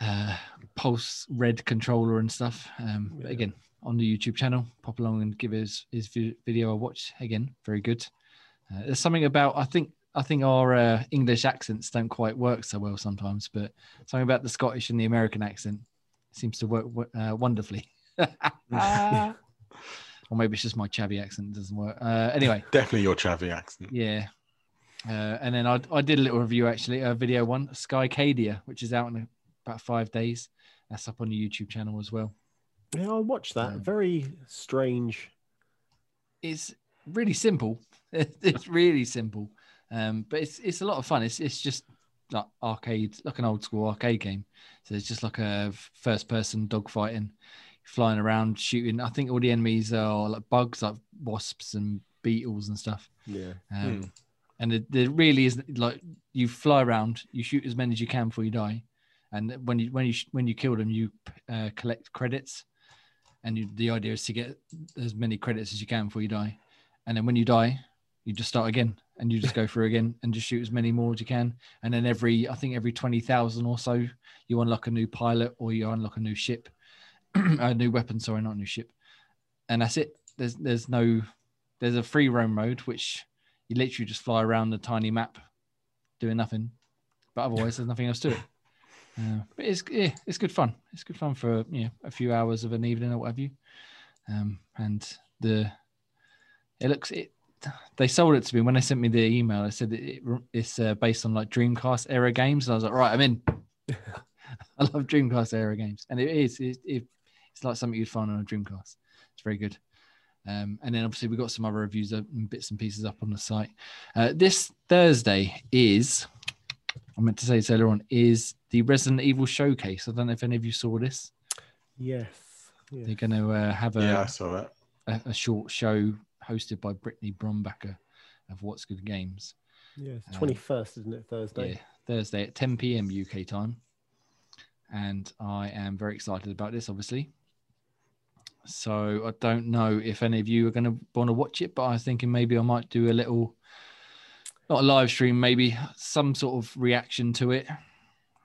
uh, pulse red controller and stuff. Um, but again on the youtube channel pop along and give his his video a watch. Again very good. Uh, there's something about I think I think our uh, English accents don't quite work so well sometimes, but something about the Scottish and the American accent seems to work uh, wonderfully. or maybe it's just my chavvy accent doesn't work. Uh, anyway, Definitely your chavvy accent. yeah. Uh, and then I, I did a little review actually, a video one, Skycadia, which is out in about five days. That's up on the YouTube channel as well. Yeah, I watched that. Um, Very strange. it's really simple. It's really simple, um, but it's it's a lot of fun. It's it's just like arcade, like an old school arcade game. So it's just like a first person dogfighting, flying around, shooting. I think all the enemies are like bugs, like wasps and beetles and stuff. Yeah. Um, Hmm. And it, there really is like you fly around, you shoot as many as you can before you die, and when you when you when you kill them, you uh, collect credits, and you, the idea is to get as many credits as you can before you die, and then when you die, you just start again, and you just go through again and just shoot as many more as you can, and then every I think every twenty thousand or so, you unlock a new pilot or you unlock a new ship, a new weapon. Sorry, not a new ship, and that's it. There's there's no there's a free roam mode which you literally just fly around the tiny map doing nothing. But otherwise there's nothing else to it. Uh, but it's yeah, it's good fun. It's good fun for you know a few hours of an evening or what have you. Um, and the it looks it they sold it to me. When they sent me the email they said it, it's uh, based on like dreamcast era games. And i was like right i'm in. I love dreamcast era games. And it is it, it, it's like something you'd find on a dreamcast it's very good um, and then obviously we've got some other reviews up and bits and pieces up on the site. Uh, this Thursday is, I meant to say this earlier on, is the Resident Evil Showcase. I don't know if any of you saw this. Yes. Yeah. They're going to uh, have a, yeah, I saw that. a, a short show hosted by Brittany Brombacher of What's Good Games. Yeah. It's Um, 21st, isn't it? Thursday. Yeah, Thursday at 10 p.m. UK time. And I am very excited about this, obviously. So I don't know if any of you are going to want to watch it, but I was thinking maybe I might do a little, not a live stream, maybe some sort of reaction to it.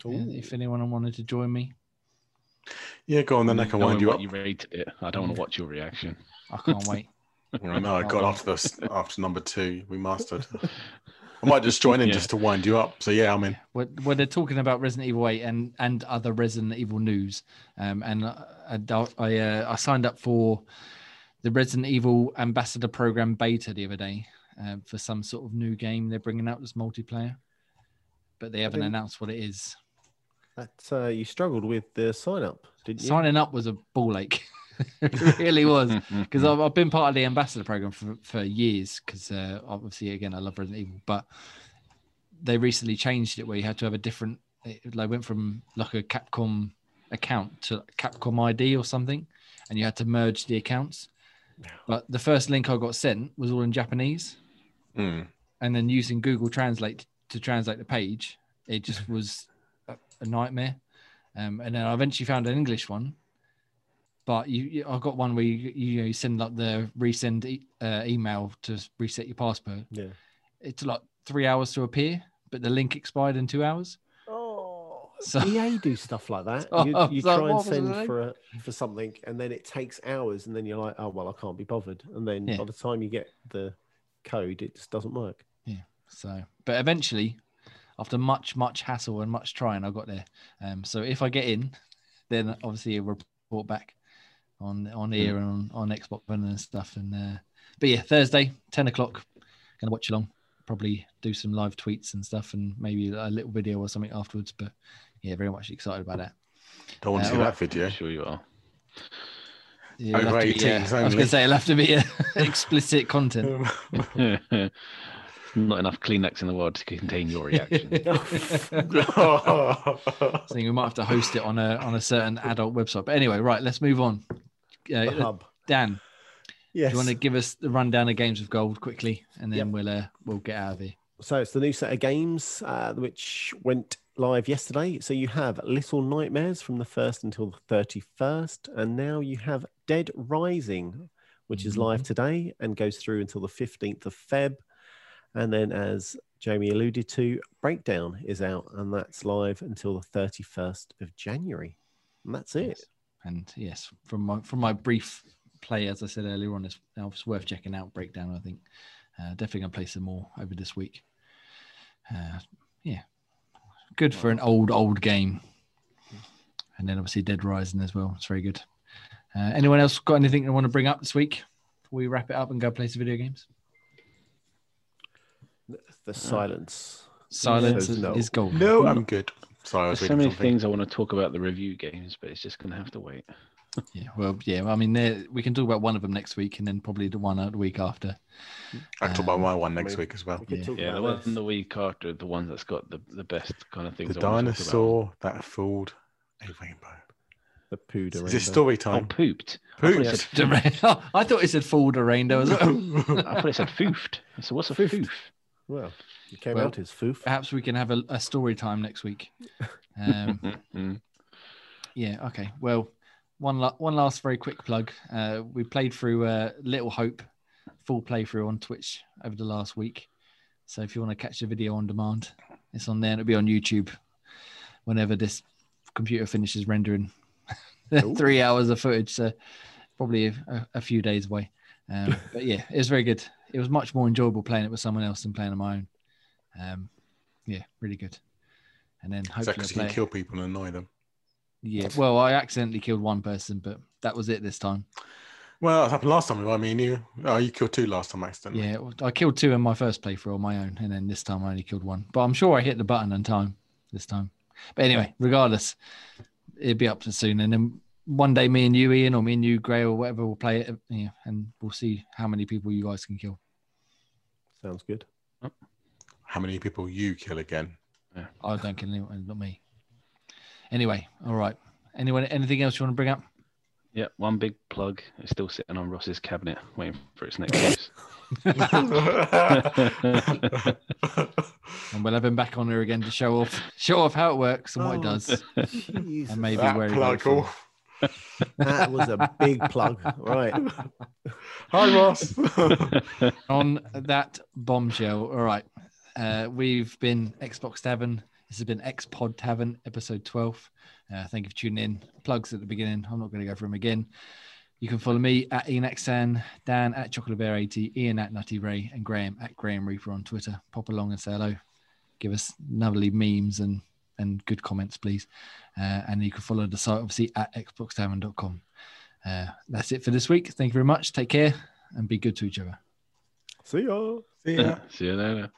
Ooh. If anyone wanted to join me, Yeah, go on, then I can Knowing wind you what up. You rated it. I don't want to watch your reaction. I can't wait. I know, I got after this after number two, we mastered. I might just join in Yeah. just to wind you up. So yeah, I'm in. when, when they're talking about Resident Evil 8 and and other Resident Evil news, um, and uh, I I, uh, I signed up for the Resident Evil Ambassador Program beta the other day uh, for some sort of new game they're bringing out that's multiplayer, but they haven't announced what it is. That uh, you struggled with the sign up, didn't you? Signing up was a ball ache. it really was because I've, I've been part of the ambassador program for, for years because uh, obviously again I love Resident Evil but they recently changed it where you had to have a different it, they went from like a Capcom account to Capcom ID or something and you had to merge the accounts but the first link I got sent was all in Japanese Mm. and then using Google Translate to translate the page it just was a, a nightmare um, and then I eventually found an English one but you, you I got one where you, you, know, you send like the resend e- uh, email to reset your password. Yeah. It took like three hours to appear, but the link expired in two hours. So- EA do stuff like that. Oh, You, you so try and what was the send for a, for something, and then it takes hours, and then you're like, oh well, I can't be bothered, and then Yeah. by the time you get the code, it just doesn't work. Yeah. So, but eventually, after much much hassle and much trying, I got there. Um, so if I get in, then obviously a report back on on here and on, on Xbox One and stuff. And uh, but yeah, Thursday, ten o'clock, gonna watch along. Probably do some live tweets and stuff, and maybe a little video or something afterwards. But yeah, very much excited about that. Don't want to Uh, see alright. that video. I'm sure you are. Yeah, Over have to be, uh, I was gonna say it'll have to be uh, explicit content. Not enough Kleenex in the world to contain your reaction. I think we might have to host it on a on a certain adult website. But anyway, right, let's move on. The Uh, hub. Dan, Yes. do you want to give us the rundown of games of gold quickly, and then Yep. we'll uh, we'll get out of here. So it's the new set of games uh, which went live yesterday. So you have Little Nightmares from the 1st until the 31st. And now you have Dead Rising, which is live today and goes through until the 15th of Feb. And then, as Jamie alluded to, Breakdown is out and that's live until the 31st of January. And that's it. Yes. And yes, from my from my brief play, as I said earlier on, it's, it's worth checking out. Breakdown, I think. Uh, definitely gonna play some more over this week. Uh, yeah, good for an old old game. And then obviously Dead Rising as well. It's very good. Uh, anyone else got anything they want to bring up this week? Before we wrap it up and go play some video games. The silence. Silence Says no. is gold. no, I'm good. Sorry, I was There's so many something. things I want to talk about the review games, but it's just going to have to wait. Yeah, well, yeah. I mean, we can talk about one of them next week, and then probably the one the week after. I can talk about Um, my one next mean, week as well. We Yeah. Yeah, the one this. the week after, the one that's got the, the best kind of things. The I wanna talk about. dinosaur that fooled a rainbow. The poo Is rainbow. it story Oh, time? pooped. I thought, it Pooped. said, Oh, I thought it said Fooled a Rainbow as. I thought it said foofed. So what's a Foofed. foof? Well, it came Well, out as foof. Perhaps we can have a, a story time next week. Um, Mm. yeah. Okay. Well, one la- one last very quick plug. Uh, we played through uh, Little Hope full playthrough on Twitch over the last week. So if you want to catch the video on demand, it's on there. and It'll be on YouTube whenever this computer finishes rendering three hours of footage. So probably a, a few days away. Um, but yeah, it was very good. It was much more enjoyable playing it with someone else than playing on my own. Um, yeah, really good. And then hopefully, because you can kill people and annoy them? Yeah. Well, I accidentally killed one person, but that was it this time. Well, it happened last time. I mean, you oh, you killed two last time accidentally. Yeah, I killed two in my first playthrough on my own, and then this time I only killed one. But I'm sure I hit the button in time this time. But anyway, regardless, it'll be up to soon. And then one day, me and you, Ian, or me and you, Gray, or whatever, will play it. Yeah, and we'll see how many people you guys can kill. Sounds good. How many people you kill again? I don't kill anyone, not me. Anyway, all right. Anyone, anything else you want to bring up? Yeah, one big plug is still sitting on Ross's cabinet, waiting for its next use. And we'll have him back on here again to show off, show off how it works and what it Oh, does, Jesus. and maybe that where he plug got it off. That was a big plug. Right. Hi, Ross. on that bombshell. All right. Uh, we've been Xbox Tavern. This has been X Pod Tavern, episode 12. Uh, thank you for tuning in. Plugs at the beginning. I'm not going to go through them again. You can follow me at Ian Xan, Dan at Chocolate Bear 80, Ian at Nutty Ray, and Graham at Graham Reaper on Twitter. Pop along and say hello. Give us lovely memes and and good comments, please. Uh, and you can follow the site obviously at xboxtavern.com. Uh, that's it for this week. Thank you very much. Take care and be good to each other. See ya. See ya. See you later.